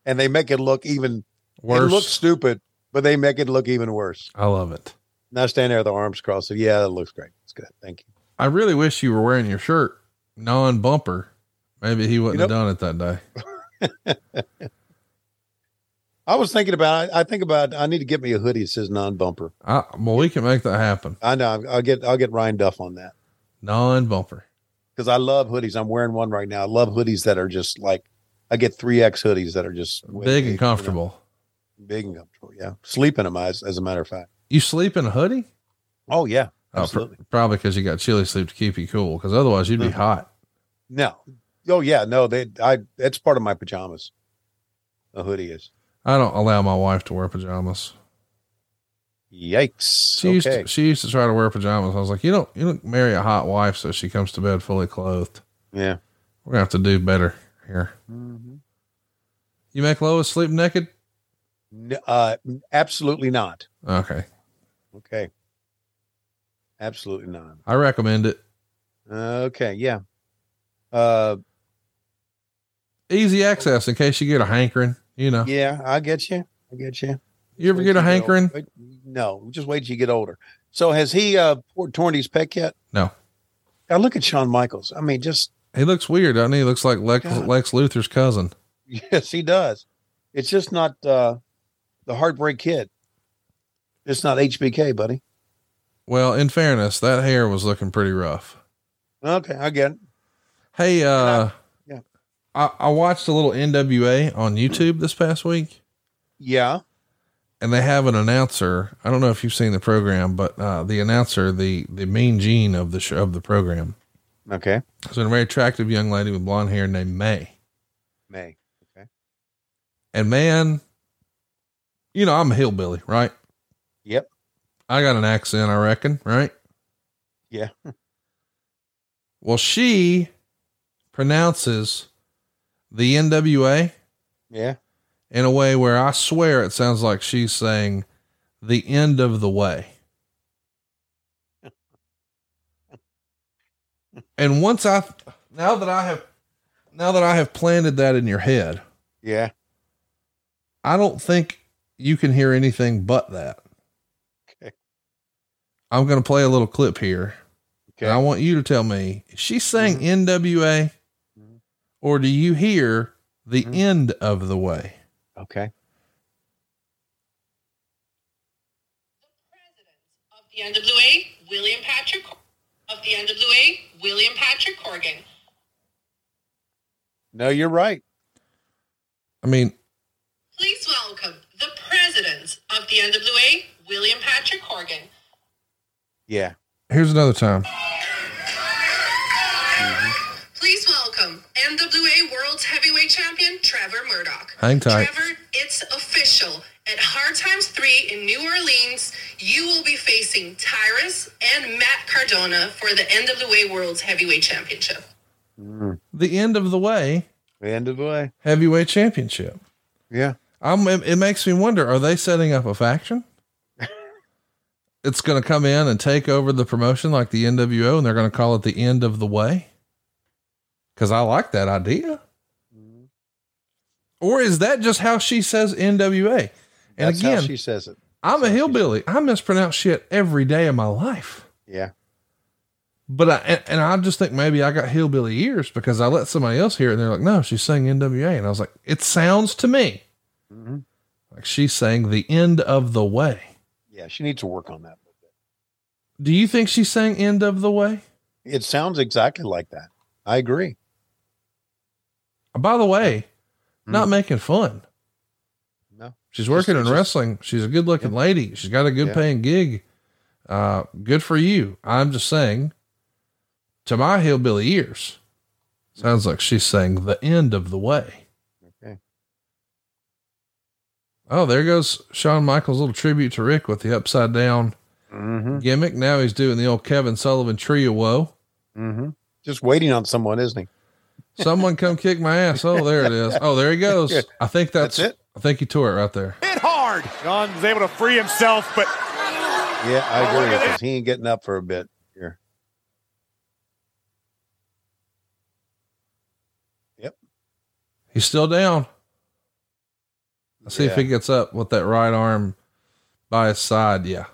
And they make it look even Worse. It looks stupid, but they make it look even worse. I love it. Now stand there with the arms crossed. So yeah, that looks great. It's good. Thank you. I really wish you were wearing your shirt non bumper. Maybe he wouldn't You have done it that day. [laughs] I was thinking about I think about I need to get me a hoodie that says non bumper. I, well, we can make that happen. I know I'll get I'll get Ryan Duff on that. Non bumper. because I love hoodies. I'm wearing one right now. I love hoodies that are just like I get three X hoodies that are just Big big, and comfortable. you know, big and comfortable. Yeah, sleep in them as as a matter of fact. You sleep in a hoodie? Oh yeah, Oh, pr- absolutely. probably because you got chilly sleep to keep you cool. Because otherwise, you'd be Mhm. hot. No, oh yeah, no. They I that's part of my pajamas. A hoodie is. I don't allow my wife to wear pajamas. Yikes. She used to, she used to try to wear pajamas. I was like, you don't you don't marry a hot wife so she comes to bed fully clothed. yeah. We're gonna have to do better here. You make Lois sleep naked? N- uh, absolutely not. Okay, Okay. Absolutely not. I recommend it. Okay. Yeah. Uh, Easy access in case you get a hankering. You know, yeah. I get you. I get you. you ever Wait get a hankering? Wait- No, just wait till you get older. So has he uh torn his pec yet? No, Now look at Shawn Michaels. I mean, just he looks weird, doesn't he? He looks like Lex, God. Lex Luthor's cousin. yes, he does. It's just not uh the Heartbreak Kid. It's not HBK, buddy. Well, in fairness, that hair was looking pretty rough. Okay, I get it. Hey, uh. I, I watched a little NWA on YouTube this past week, Yeah. and they have an announcer. I don't know if you've seen the program, but uh, the announcer, the the mean gene of the show of the program, Okay. is a very attractive young lady with blonde hair named May. May. Okay. And man, you know I'm a hillbilly, right? Yep. I got an accent, I reckon, right? Yeah. [laughs] Well, she pronounces the NWA Yeah. in a way where I swear it sounds like she's saying the end of the way. [laughs] and once I, now that I have, now that I have planted that in your head, Yeah. I don't think you can hear anything but that. Okay. I'm going to play a little clip here. Okay. And I want you to tell me, is she saying mm-hmm. NWA or do you hear the mm-hmm. end of the way? Okay. The president of the NWA, William Patrick of the NWA, William Patrick Corgan. No, you're right. I mean, Please welcome the president of the NWA, William Patrick Corgan. Yeah. here's another time. Please welcome NWA World Heavyweight Champion Trevor Murdoch. Hang tight. Trevor, it's official. At Hard Times 3 in New Orleans, you will be facing Tyrus and Matt Cardona for the NWA World Heavyweight Championship. Mm. The end of the way The end of the way. heavyweight championship. Yeah. I'm, it, it makes me wonder, are they setting up a faction? [laughs] it's going to come in and take over the promotion like the NWO and they're going to call it the end of the way. Cause I like that idea. Or is that just how she says NWA? And That's how again, she says it. I'm a hillbilly. I mispronounce shit every day of my life. Yeah. But I, and, and I just think maybe I got hillbilly ears because I let somebody else hear it and they're like, no, she's saying NWA. And I was like, it sounds to me Mhm. like she's saying the end of the way. Yeah, she needs to work on that. Do you think she's saying end of the way? It sounds exactly like that. I agree. By the way, not making fun. No. She's working in wrestling. She's a good looking lady. She's got a good Yeah. paying gig. Uh, good for you. I'm just saying to my hillbilly ears, sounds like she's saying the end of the way. Okay. Oh, there goes Shawn Michaels' little tribute to Ric with the upside down Mm-hmm. gimmick. Now he's doing the old Kevin Sullivan trio woe. Mm-hmm. Just waiting on someone, isn't he? Someone come kick my ass. Oh, there it is. Oh, there he goes. I think that's, That's it. I think he tore it right there. Hit hard. John was able to free himself, but Yeah, I Oh, agree at because he ain't getting up for a bit here. Yep. He's still down. Let's see if he gets up with that right arm by his side. Yeah.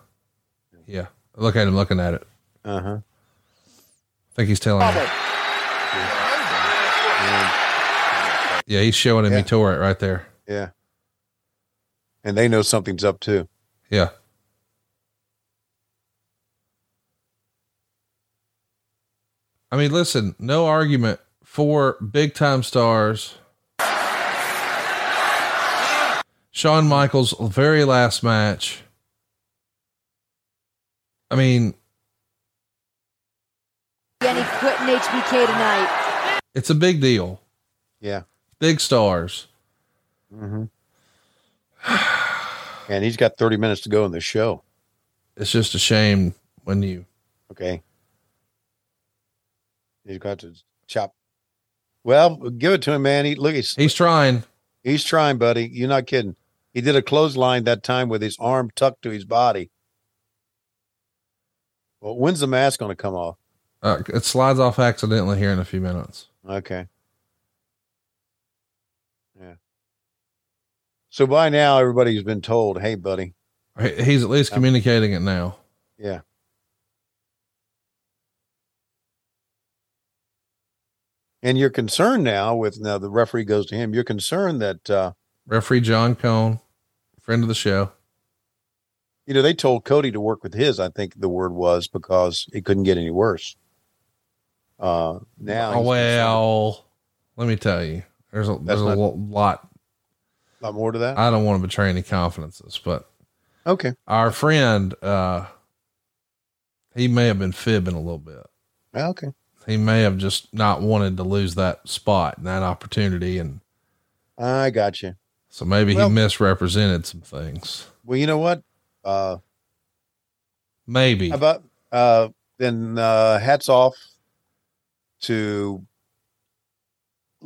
Yeah. Look at him looking at it. Uh huh. I think he's telling Yeah, he's showing him he Yeah. tore it right there. Yeah. And they know something's up too. Yeah. I mean, listen, no argument for big time stars. Shawn Michaels' very last match. I mean, Jenny quitting HBK tonight. it's a big deal. Yeah. Big stars. Mm-hmm. [sighs] and he's got 30 minutes to go in the show. It's just a shame when you Okay. He's got to chop. Well, give it to him, man. He look, he's he's trying. he's trying, buddy. You're not kidding. He did a clothesline that time with his arm tucked to his body. Well, when's the mask going to come off? Uh, it slides off accidentally here in a few minutes. Okay. Yeah. So by now, everybody's been told, "Hey, buddy." He's at least communicating it now. Yeah. And you're concerned now with now the referee goes to him. You're concerned that uh, Referee John Cone, friend of the show. you know they told Cody to work with his. I think the word was because it couldn't get any worse. Uh, now well, let me tell you, there's a there's a not- lot. A lot more to that. I don't want to betray any confidences, but okay. our friend, uh, he may have been fibbing a little bit. Okay. He may have just not wanted to lose that spot and that opportunity, and I got you. so maybe Well- he misrepresented some things. Well, you know what? Uh, Maybe. How about uh then uh hats off to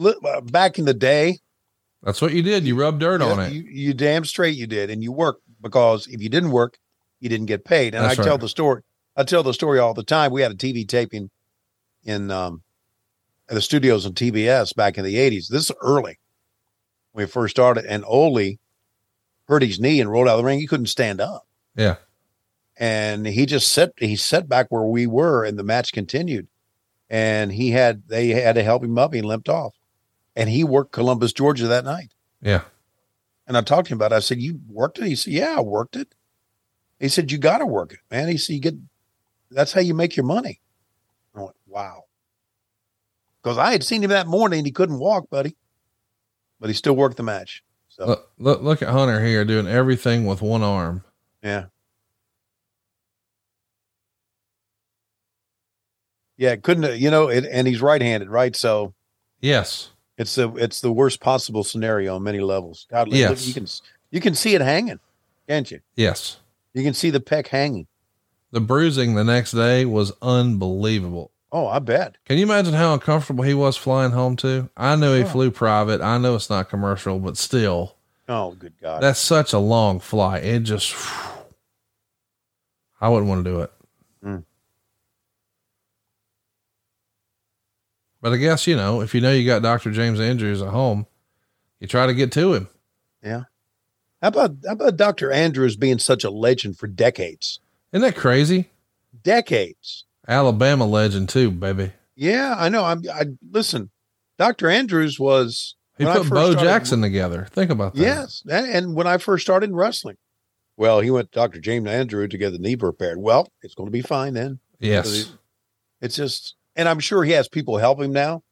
uh, back in the day That's what you did. You rubbed dirt on it. you, you damn straight you did and you worked because if you didn't work you didn't get paid and That's I tell right. the story I tell the story all the time we had a TV taping in um at the studios on TBS back in the 80s this is early when we first started and Ole hurt his knee and rolled out of the ring he couldn't stand up Yeah. and he just sat he sat back where we were and the match continued and he had they had to help him up he limped off and he worked columbus georgia that night Yeah. and i talked to him about it i said you worked it he said yeah i worked it he said you got to work it man he said you get that's how you make your money i went wow because i had seen him that morning and he couldn't walk buddy but he still worked the match so Look, look, look at Hunter here doing everything with one arm. Yeah. Yeah, couldn't you know? It, and he's right-handed, right? So Yes. It's the it's the worst possible scenario on many levels. God, look, Yes. you can you can see it hanging, can't you? Yes. You can see the pec hanging. The bruising the next day was unbelievable. Oh, I bet. Can you imagine how uncomfortable he was flying home to? I know he Oh. flew private. I know it's not commercial, but still, Oh, good God. that's such a long flight. It just, I wouldn't want to do it. Mm. But I guess, you know, if you know you got Dr. James Andrews at home, You try to get to him. Yeah. How about how about Dr. Andrews being such a legend for decades? Isn't that crazy? Decades. Alabama legend too, baby. Yeah, I know. I'm I listen, Dr. Andrews was He put Bo started- Jackson together. Think about that. Yes. And, and when I first started in wrestling, well, he went to Dr. James Andrew to get the knee repaired. Well, it's going to be fine then. Yes. It's just, and I'm sure he has people help him now.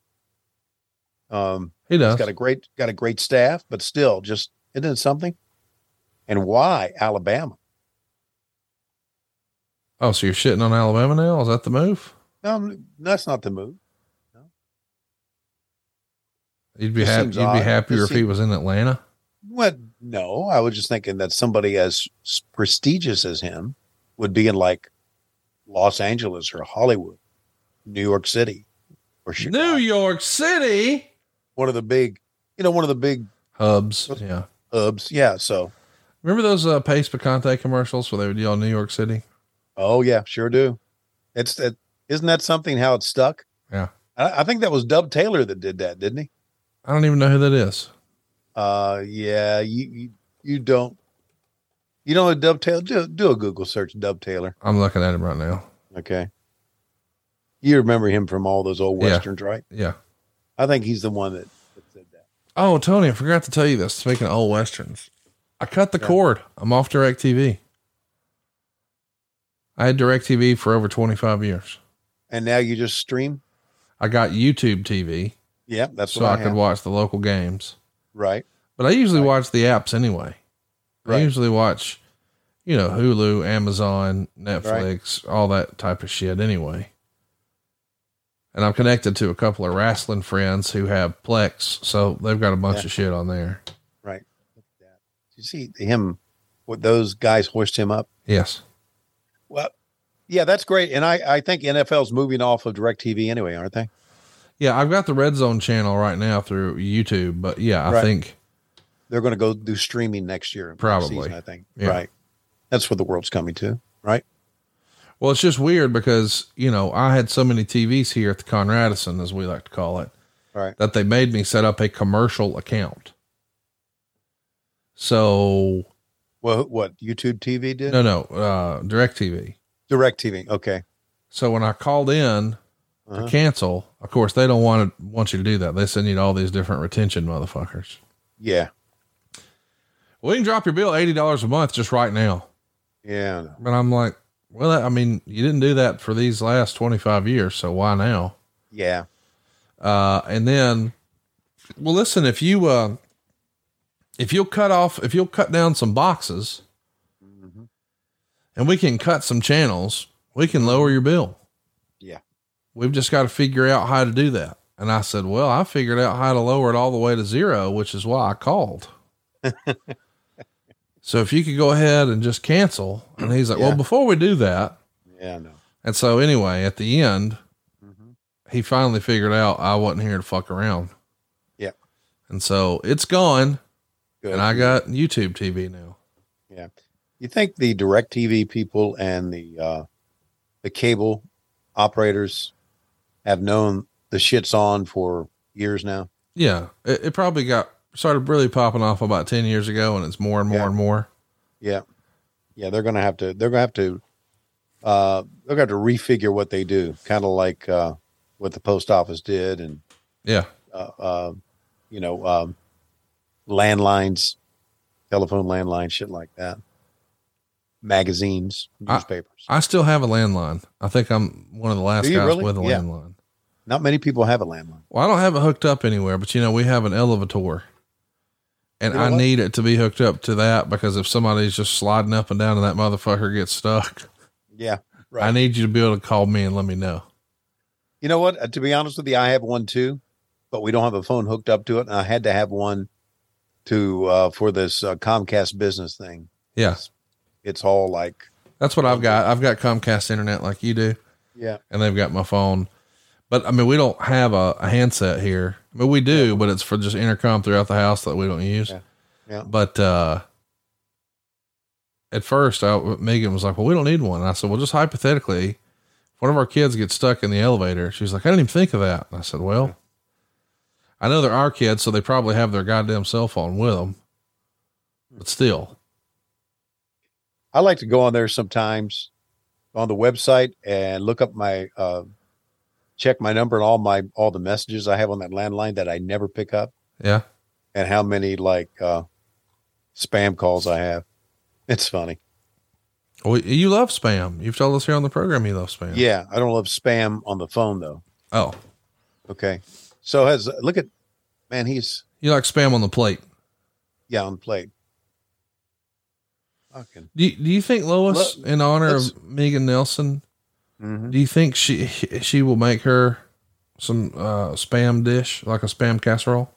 Um, He does. He's got a great, got a great staff, but still, just isn't it something? And why Alabama? Oh, so you're shitting on Alabama now? Is that the move? No, that's not the move. You'd be happy. You'd be happier if he was in Atlanta. What? No, I was just thinking that somebody as prestigious as him would be in like Los Angeles or Hollywood, New York City, or Chicago. New York City. One of the big, you know, one of the big Hubs. Yeah. hubs. Yeah. So, Remember those uh, Pace Picante commercials where they would yell New York City? oh yeah, sure do. It's that. Isn't that something? How it stuck? Yeah. I, I think that was Dub Taylor that did that, didn't he? I don't even know who that is. Uh, yeah. You you, you don't. You know a Dub Taylor? Do, do a Google search, Dub Taylor. I'm looking at him right now. Okay. You remember him from all those old Yeah. westerns, right? Yeah. I think he's the one that, that said that. Oh, Tony, I forgot to tell you this. Speaking of old westerns, I cut the cord. I'm off DirecTV. I had DirecTV for over 25 years. And now you just stream. I got YouTube TV Yeah, that's so what I, I, could watch the local games. Right. But I usually watch the apps anyway. I usually watch, you know, Hulu, Amazon, Netflix, all that type of shit anyway. And I'm connected to a couple of wrestling friends who have Plex, so they've got a bunch Yeah. of shit on there. Right. You see him, what those guys hoist him up. Yes. Well, yeah, that's great. And I, I think NFL's moving off of DirecTV anyway, aren't they? Yeah, I've got the Red Zone channel right now through YouTube, but yeah, I Right. think They're going to go do streaming next year. Probably. season, I think. Yeah. Right. That's what the world's coming to. Right. Well, it's just weird because, you know, I had so many TVs here at the Conradison, as we like to call it, Right. that they made me set up a commercial account. So Well, what YouTube TV did? no, no, uh, direct TV. DirecTV. Okay. So when I called in Uh-huh. to cancel, of course they don't want to want you to do that. They send you to all these different retention motherfuckers. Yeah. We can drop your bill $80 a month just right now. Yeah. But I'm like, well, I mean, you didn't do that for these last 25 years. So why now? Yeah. Uh, and then, well, listen, if you, uh, if you'll cut off, if you'll cut down some boxes and we can cut some channels, we can lower your bill. Yeah. We've just got to figure out how to do that. And I said, well, I figured out how to lower it all the way to zero, which is why I called. [laughs] so if you could go ahead and just cancel. And he's like, Yeah. well, before we do that. Yeah. No. And so anyway, at the end, Mm-hmm. he finally figured out I wasn't here to fuck around. Yeah. And so it's gone. Good. And I got YouTube TV now. Yeah. You think the DirecTV people and the uh, the cable operators have known the shit's on for years now? Yeah. It, it probably got started really popping off about 10 years ago and it's more and more Yeah. and more. Yeah. Yeah, they're gonna have to they're gonna have to uh they're gonna have to refigure what they do, kind of like uh what the post office did and Yeah. uh, uh you know, um landlines, telephone landlines, shit like that. Magazines, newspapers. I still have a landline. I think I'm one of the last guys really? with a Yeah. landline. Not many people have a landline. Well, I don't have it hooked up anywhere, but you know, we have an elevator and You know I what? need it to be hooked up to that because if somebody's just sliding up and down and that motherfucker gets stuck, Yeah. I need you to be able to call me and let me know. You know what? Uh, To be honest with you, I have one too, but we don't have a phone hooked up to it. And I had to have one to uh, for this uh, Comcast business thing. Yeah. It's all like That's what I've got. I've got Comcast internet like you do. Yeah. And they've got my phone. But I mean, we don't have a, a handset here. I mean, we do, but it's for just intercom throughout the house that we don't use. Yeah. Yeah. But, uh, at first I, Megan was like, well, we don't need one. And I said, well, just hypothetically, if one of our kids gets stuck in the elevator, she was like, I didn't even think of that. And I said, well, I know there are kids, so they probably have their goddamn cell phone with them. But still, I like to go on there sometimes on the website and look up my uh check my number and all my all the messages I have on that landline that I never pick up yeah. and how many like uh spam calls I have. It's funny. Well, you love spam. You've told us here on the program you love spam. Yeah, I don't love spam on the phone though. Oh, Okay. So has look at man, he's you like spam on the plate. yeah, on the plate. Fucking Do you, do you think Lois, Look, in honor of Megan Nelson, Mhm. do you think she she will make her some uh, spam dish like a spam casserole?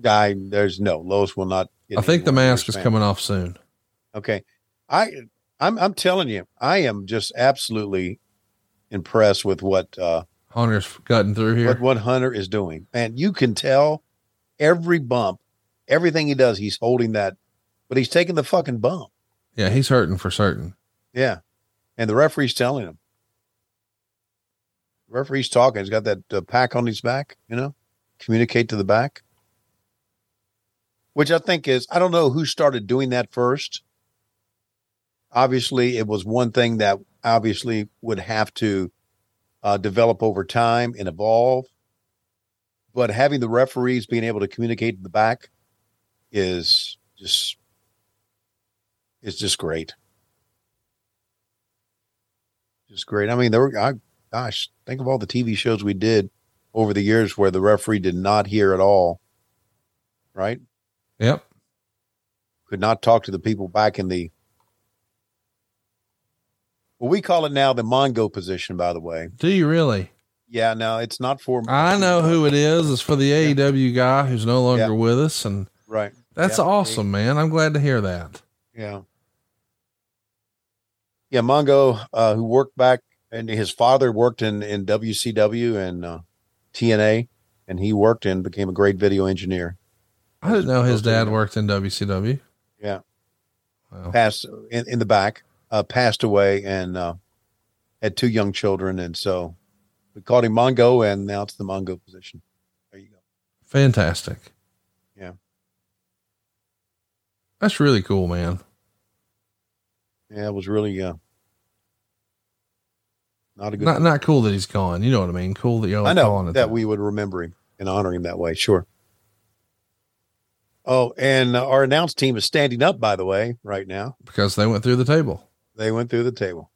guy, there's no Lois will not get I think the mask is coming off soon. Okay. I I'm I'm telling you, I am just absolutely impressed with what uh Hunter's cutting through here. what what Hunter is doing. And you can tell every bump, everything he does, he's holding that, but he's taking the fucking bump. yeah, he's hurting for certain. Yeah. And the referee's telling him. Referee's talking. He's got that uh, pack on his back, you know, communicate to the back. Which I think is, I don't know who started doing that first. Obviously, it was one thing that obviously would have to uh, develop over time and evolve. But having the referees being able to communicate to the back is just is just great. Just great. I mean, there were, I, gosh, think of all the TV shows we did over the years where the referee did not hear at all, right? Yep. Could not talk to the people back in the, well, we call it now the Mongo position, by the way. Do you really? Yeah, no, it's not for, I know who it is. It's for the AEW guy who's no longer Yeah. with us, and right. that's Yeah. awesome, man. I'm glad to hear that. Yeah. Yeah, Mongo, uh, who worked back, and his father worked in in WCW and uh, TNA, and he worked and became a great video engineer. I didn't know his dad worked in WCW. Yeah, Wow. passed in, in the back, uh, passed away, and uh, had two young children, and so we called him Mongo, and now it's the Mongo position. There you go. Fantastic. Yeah. That's really cool, man. Yeah, it was really uh, not a good. Not not cool that he's gone. You know what I mean? Cool that you're I know that we would remember him and honor him that way. Sure. Oh, and our announced team is standing up, by the way, right now. because they went through the table. They went through the table.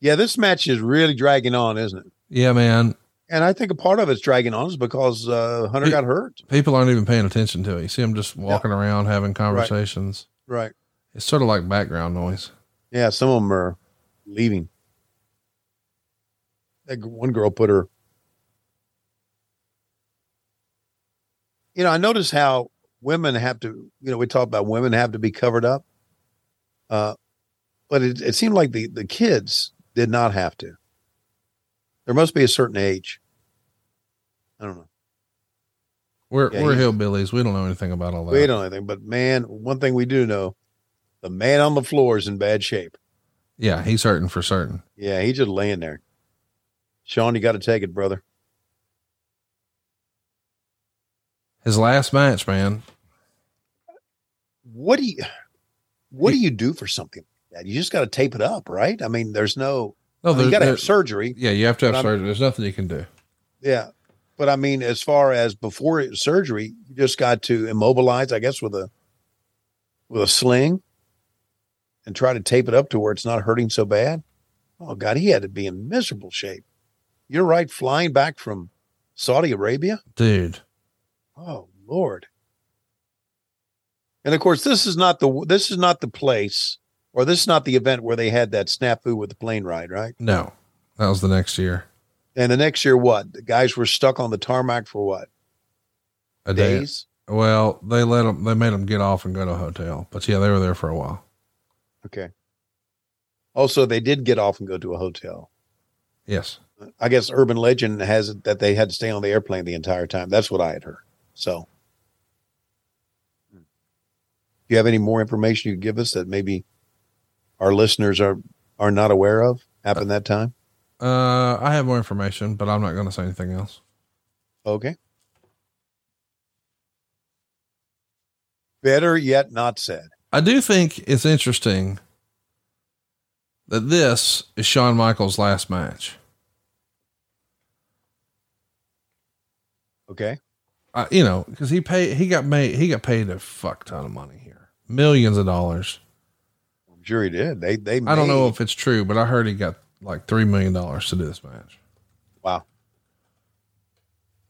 Yeah, this match is really dragging on, isn't it? Yeah, man. And I think a part of it's dragging on is because uh, Hunter got hurt. People aren't even paying attention to it. You see them just walking around having conversations. Right. It's sort of like background noise. Yeah, some of them are leaving. That one girl put her. You know, I notice how women have to. You know, we talk about women have to be covered up. Uh, but it, it seemed like the the kids did not have to. There must be a certain age. I don't know. We're Yeah, we're hillbillies. We don't know anything about all that. We don't know anything, but man, one thing we do know: the man on the floor is in bad shape. Yeah, he's hurting for certain. Yeah, he's just laying there. Shawn, you got to take it, brother. His last match, man. what do you what do you do for something like that? You just got to tape it up, right? I mean, there's no No, I mean, you got to have surgery. Yeah, you have to have But I'm- surgery. There's nothing you can do. Yeah, but I mean, as far as before surgery, you just got to immobilize, I guess, with a with a sling, and try to tape it up to where it's not hurting so bad. Oh God, he had to be in miserable shape. You're right, flying back from Saudi Arabia. Dude. Oh Lord. And of course, this is not the this is not the place, or this is not the event where they had that snafu with the plane ride, right? No. That was the next year. And the next year, what? The guys were stuck on the tarmac for what? A day. Days? Well, they let them, they made them get off and go to a hotel. But yeah, they were there for a while. Okay. Also, they did get off and go to a hotel. Yes. I guess urban legend has it that they had to stay on the airplane the entire time. That's what I had heard. So, hmm. do you have any more information you could give us that maybe our listeners are are not aware of happened uh, that time? Uh, I have more information, but I'm not going to say anything else. Okay. Better yet not said. I do think it's interesting that this is Shawn Michaels' last match. Okay. Uh, you know, because he paid, he got made, he got paid a fuck ton of money here, millions of dollars. I'm sure he did. They, they, I don't know if it's true, but I heard he got like three million dollars to do this match. Wow.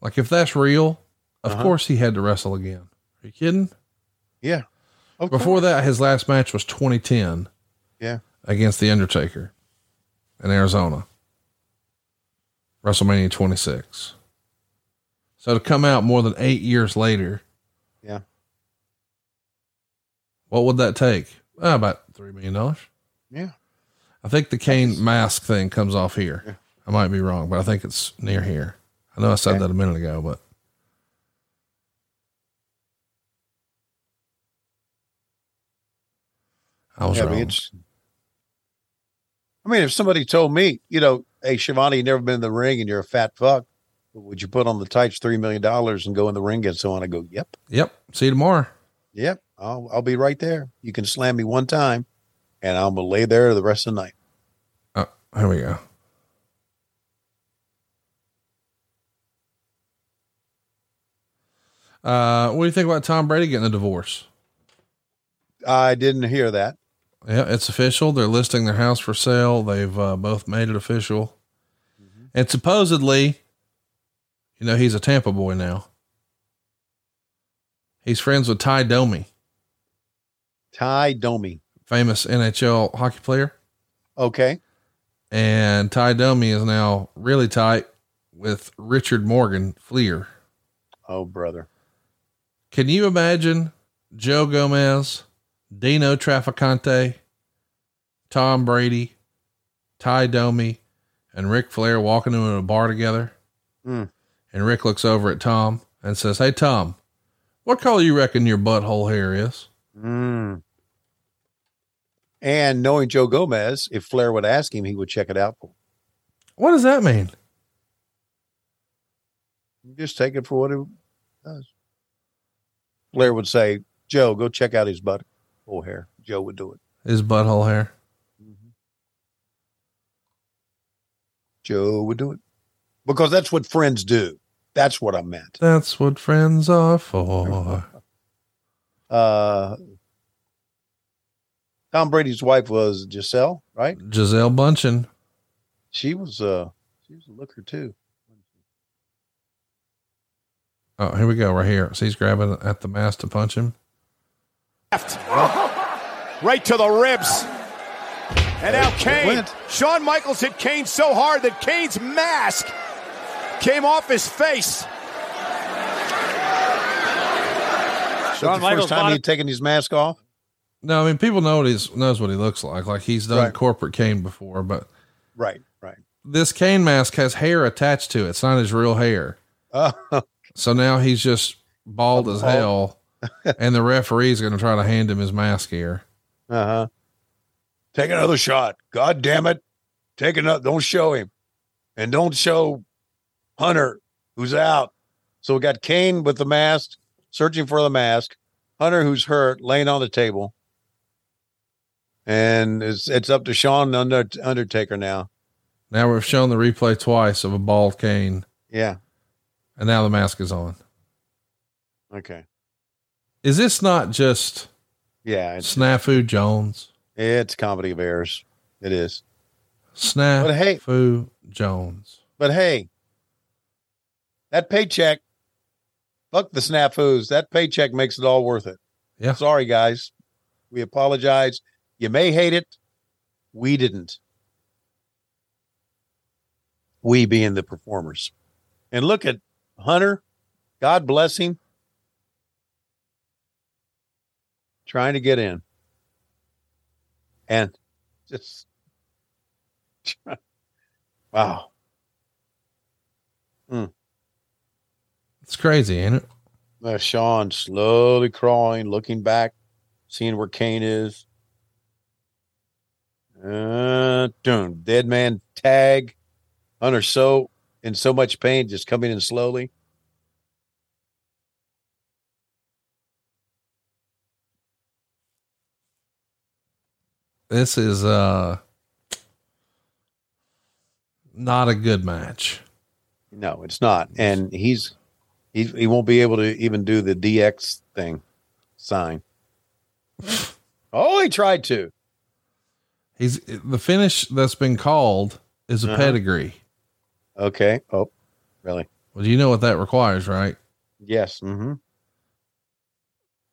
Like if that's real, of Uh-huh. course he had to wrestle again. Are you kidding? Yeah. Before course. that, his last match was 2010 Yeah. against the Undertaker in Arizona, WrestleMania 26. So to come out more than eight years later, Yeah. what would that take? Uh, about three million dollars. Yeah. I think the Kane mask thing comes off here. I might be wrong, but I think it's near here. I know I said that a minute ago, but I was Yeah, I wrong. mean, it's- I mean, if somebody told me, you know, hey, Schiavone, you never been in the ring and you're a fat fuck, would you put on the tights $3 million and go in the ring and so on? I go, yep, Yep. See you tomorrow. yep, I'll, I'll be right there. You can slam me one time and I'm going to lay there the rest of the night. Oh, here we go. Uh, what do you think about Tom Brady getting a divorce? I didn't hear that. Yeah, it's official. They're listing their house for sale. They've uh, both made it official. And supposedly, you know, he's a Tampa boy now. He's friends with Tie Domi, Tie Domi. Famous NHL hockey player. Okay. And Tie Domi is now really tight with Richard Morgan Fliehr. Oh, brother. Can you imagine Joe Gomez, Dino Traficante, Tom Brady, Tie Domi, and Ric Flair walking into a bar together? Mm. And Ric looks over at Tom and says, Hey, Tom, what color you reckon your butthole hair is? Mm. And knowing Joe Gomez, if Flair would ask him, he would check it out. for him. What does that mean? Just take it for what it does. Flair would say, Joe, go check out his butthole hair. Joe would do it. His butthole hair. Joe would do it. Because that's what friends do. That's what I meant. That's what friends are for. [laughs] Uh, Tom Brady's wife was Gisele, right? Gisele Bundchen. She was uh she was a looker too. Oh, here we go, right here. So he's grabbing at the mask to punch him. Left. Right to the ribs. And now Kane. Shawn Michaels hit Kane so hard that Kane's mask came off his face. Shawn the first time he'd taken his mask off. No, I mean people know what he's knows what he looks like. Like he's done Right. corporate Kane before, but Right, right. this Kane mask has hair attached to it. It's not his real hair. Uh, So now he's just bald as hell, and the referee's going to try to hand him his mask here. Uh huh. Take another shot. God damn it. Take another. Don't show him. And don't show Hunter, who's out. So we got Kane with the mask, searching for the mask. Hunter, who's hurt, laying on the table. And it's it's up to Shawn Under, Undertaker now. Now we've shown the replay twice of a bald Kane. Yeah. and now the mask is on. Okay. Is this not just Yeah. Snafu Jones? it's comedy of errors. It is. Snafu But hey- Jones. But hey, that paycheck, fuck the snafus. That paycheck makes it all worth it. Yeah. Sorry, guys. We apologize. You may hate it. We didn't. We being the performers. And look at Hunter. God bless him. Trying to get in. And just [laughs] wow. It's crazy, ain't it? Uh, Shawn slowly crawling, looking back, seeing where Kane is. Uh, dun, dead man tag. Hunter so in so much pain, just coming in slowly. This is uh not a good match. No, it's not. And he's he he won't be able to even do the DX thing sign. [laughs] oh, he tried to. He's the finish that's been called is a Uh-huh. pedigree. Okay. Oh, really? Well, you know what that requires, right? Yes. Mm-hmm.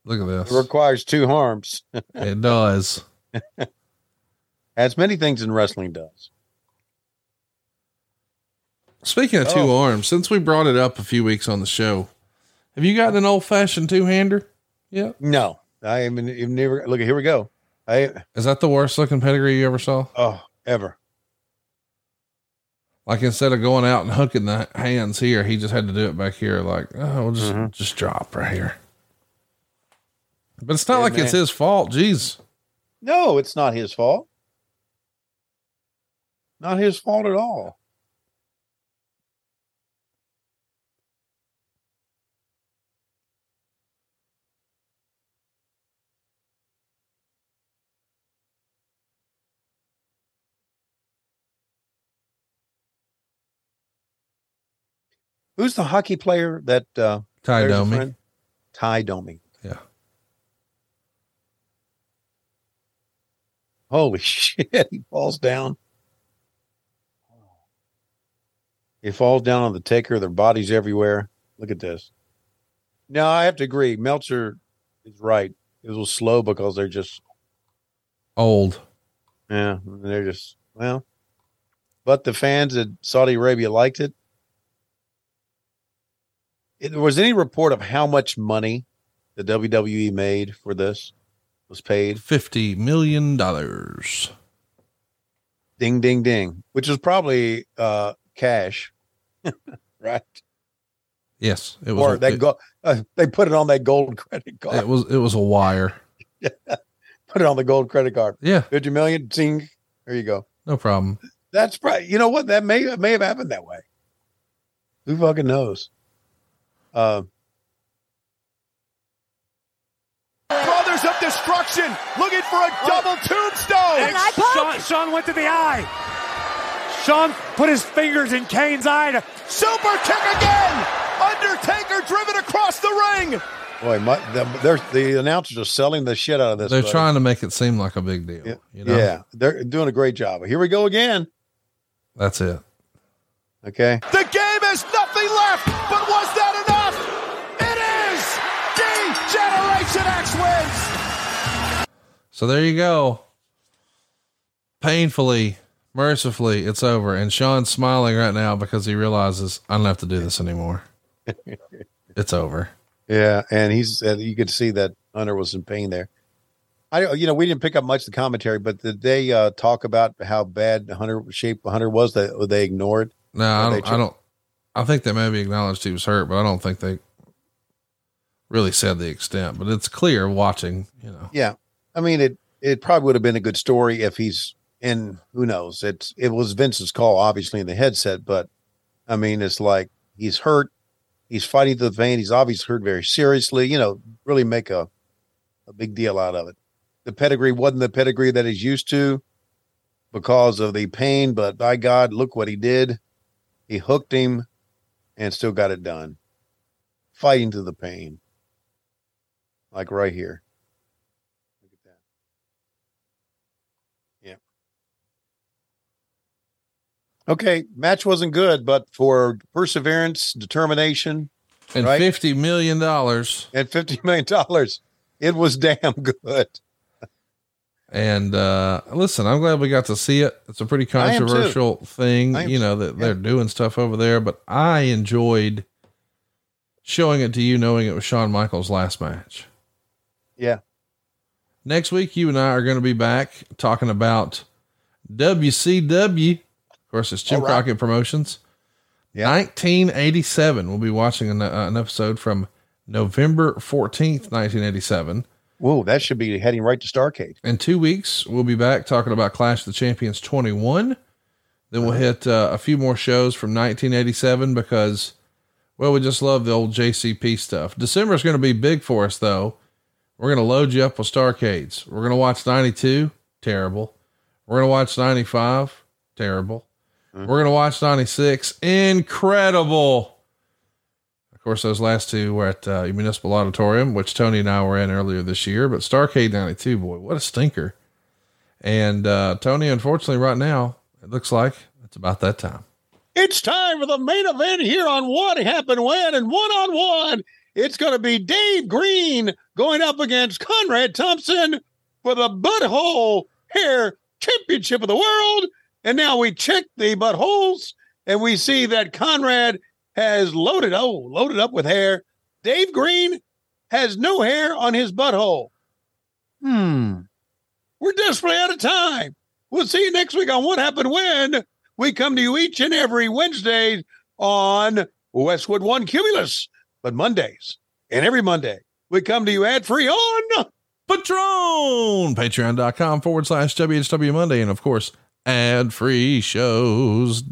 Look at It this. requires two arms. [laughs] It does. As many things in wrestling does. Speaking of two arms, since we brought it up a few weeks on the show, have you gotten an old fashioned two hander? Yeah. No, I haven't even never look. Here we go. I Is that the worst looking pedigree you ever saw? oh ever. Like instead of going out and hooking the hands here, he just had to do it back here. Like, oh, we'll just Mm-hmm. just drop right here. But it's not Yeah, like it's his fault. Jeez. No, it's not his fault. Not his fault at all. Who's the hockey player that uh Tie Domi. Tie Domi. Yeah. Holy [laughs] shit, he falls down. He falls down on the taker, their bodies everywhere. Look at this. No, I have to agree. Meltzer is right. It was slow because they're just Old. yeah, they're just well. But the fans at Saudi Arabia liked it. It. Was any report of how much money the WWE made for this? Was paid Fifty million dollars. ding ding ding, which was probably uh cash, [laughs] right? Yes. It was Or a- it, go uh, they put it on that gold credit card. it was it was a wire. [laughs] put it on the gold credit card. Yeah. Fifty million, ding. There you go. No problem. That's probably you know what that may may have happened that way. Who fucking knows? Uh, Brothers of Destruction looking for a double tombstone. An eye? Shawn, Shawn went to the eye. Shawn put his fingers in Kane's eye. To, Super kick again. Undertaker driven across the ring. boy, my, the, they're, the announcers are selling the shit out of this. They're buddy. trying to make it seem like a big deal. Yeah, You know? yeah, they're doing a great job. Here we go again. That's it. Okay, The game is nothing So there you go. Painfully, mercifully, it's over. And Shawn's smiling right now because he realizes I don't have to do this anymore. [laughs] it's over. yeah, and he's uh, you could see that Hunter was in pain there. I you know we didn't pick up much of the commentary, but did they uh, talk about how bad Hunter shape Hunter was that they ignored? No, I don't, I don't, I think they maybe acknowledged he was hurt, but I don't think they really said the extent, but it's clear watching, you know, Yeah, I mean it. It probably would have been a good story if he's in. Who knows? It's it was Vince's call, obviously in the headset, but I mean it's like he's hurt. He's fighting to the vein. He's obviously hurt very seriously. You know, really make a a big deal out of it. The pedigree wasn't the pedigree that he's used to because of the pain, but by God, look what he did. He hooked him and still got it done. Fighting to the pain. Like right here. Look at that. Yeah. Okay, match wasn't good, but for perseverance, determination, and Right. $50 million. and fifty million dollars, it was [laughs] damn good. And, uh, listen, I'm glad we got to see it. It's a pretty I am too. controversial thing, you know, that they're doing stuff over there, but I enjoyed showing it to you, knowing it was Shawn Michaels' last match. Yeah. Next week, you and I are going to be back talking about WCW. Of course, it's Jim right. Crockett Promotions. 1987. We'll be watching an, uh, an episode from November 14th, 1987. Whoa, that should be heading right to Starcade. In two weeks, we'll be back talking about Clash of the Champions 21. Then we'll hit uh, a few more shows from 1987 because, well, we just love the old JCP stuff. December is going to be big for us, though. We're going to load you up with Starcades. We're going to watch 92, terrible. We're going to watch 95, terrible. We're going to watch 96, incredible. Of course, those last two were at uh, Municipal Auditorium, which Tony and I were in earlier this year. But Starcade 92, boy, what a stinker. And uh, Tony, unfortunately, right now, it looks like it's about that time. It's time for the main event here on What Happened When and one on one. It's going to be Dave Green going up against Conrad Thompson for the Butthole Hair Championship of the World. And now we check the buttholes and we see that Conrad has loaded, oh, loaded up with hair. Dave Green has no hair on his butthole. Hmm. We're desperately out of time. We'll see you next week on What Happened When. We come to you each and every Wednesday on Westwood One Cumulus, but Mondays and every Monday we come to you ad free on Patreon, patreon.com forward slash WHW Monday. And of course, ad free shows.com.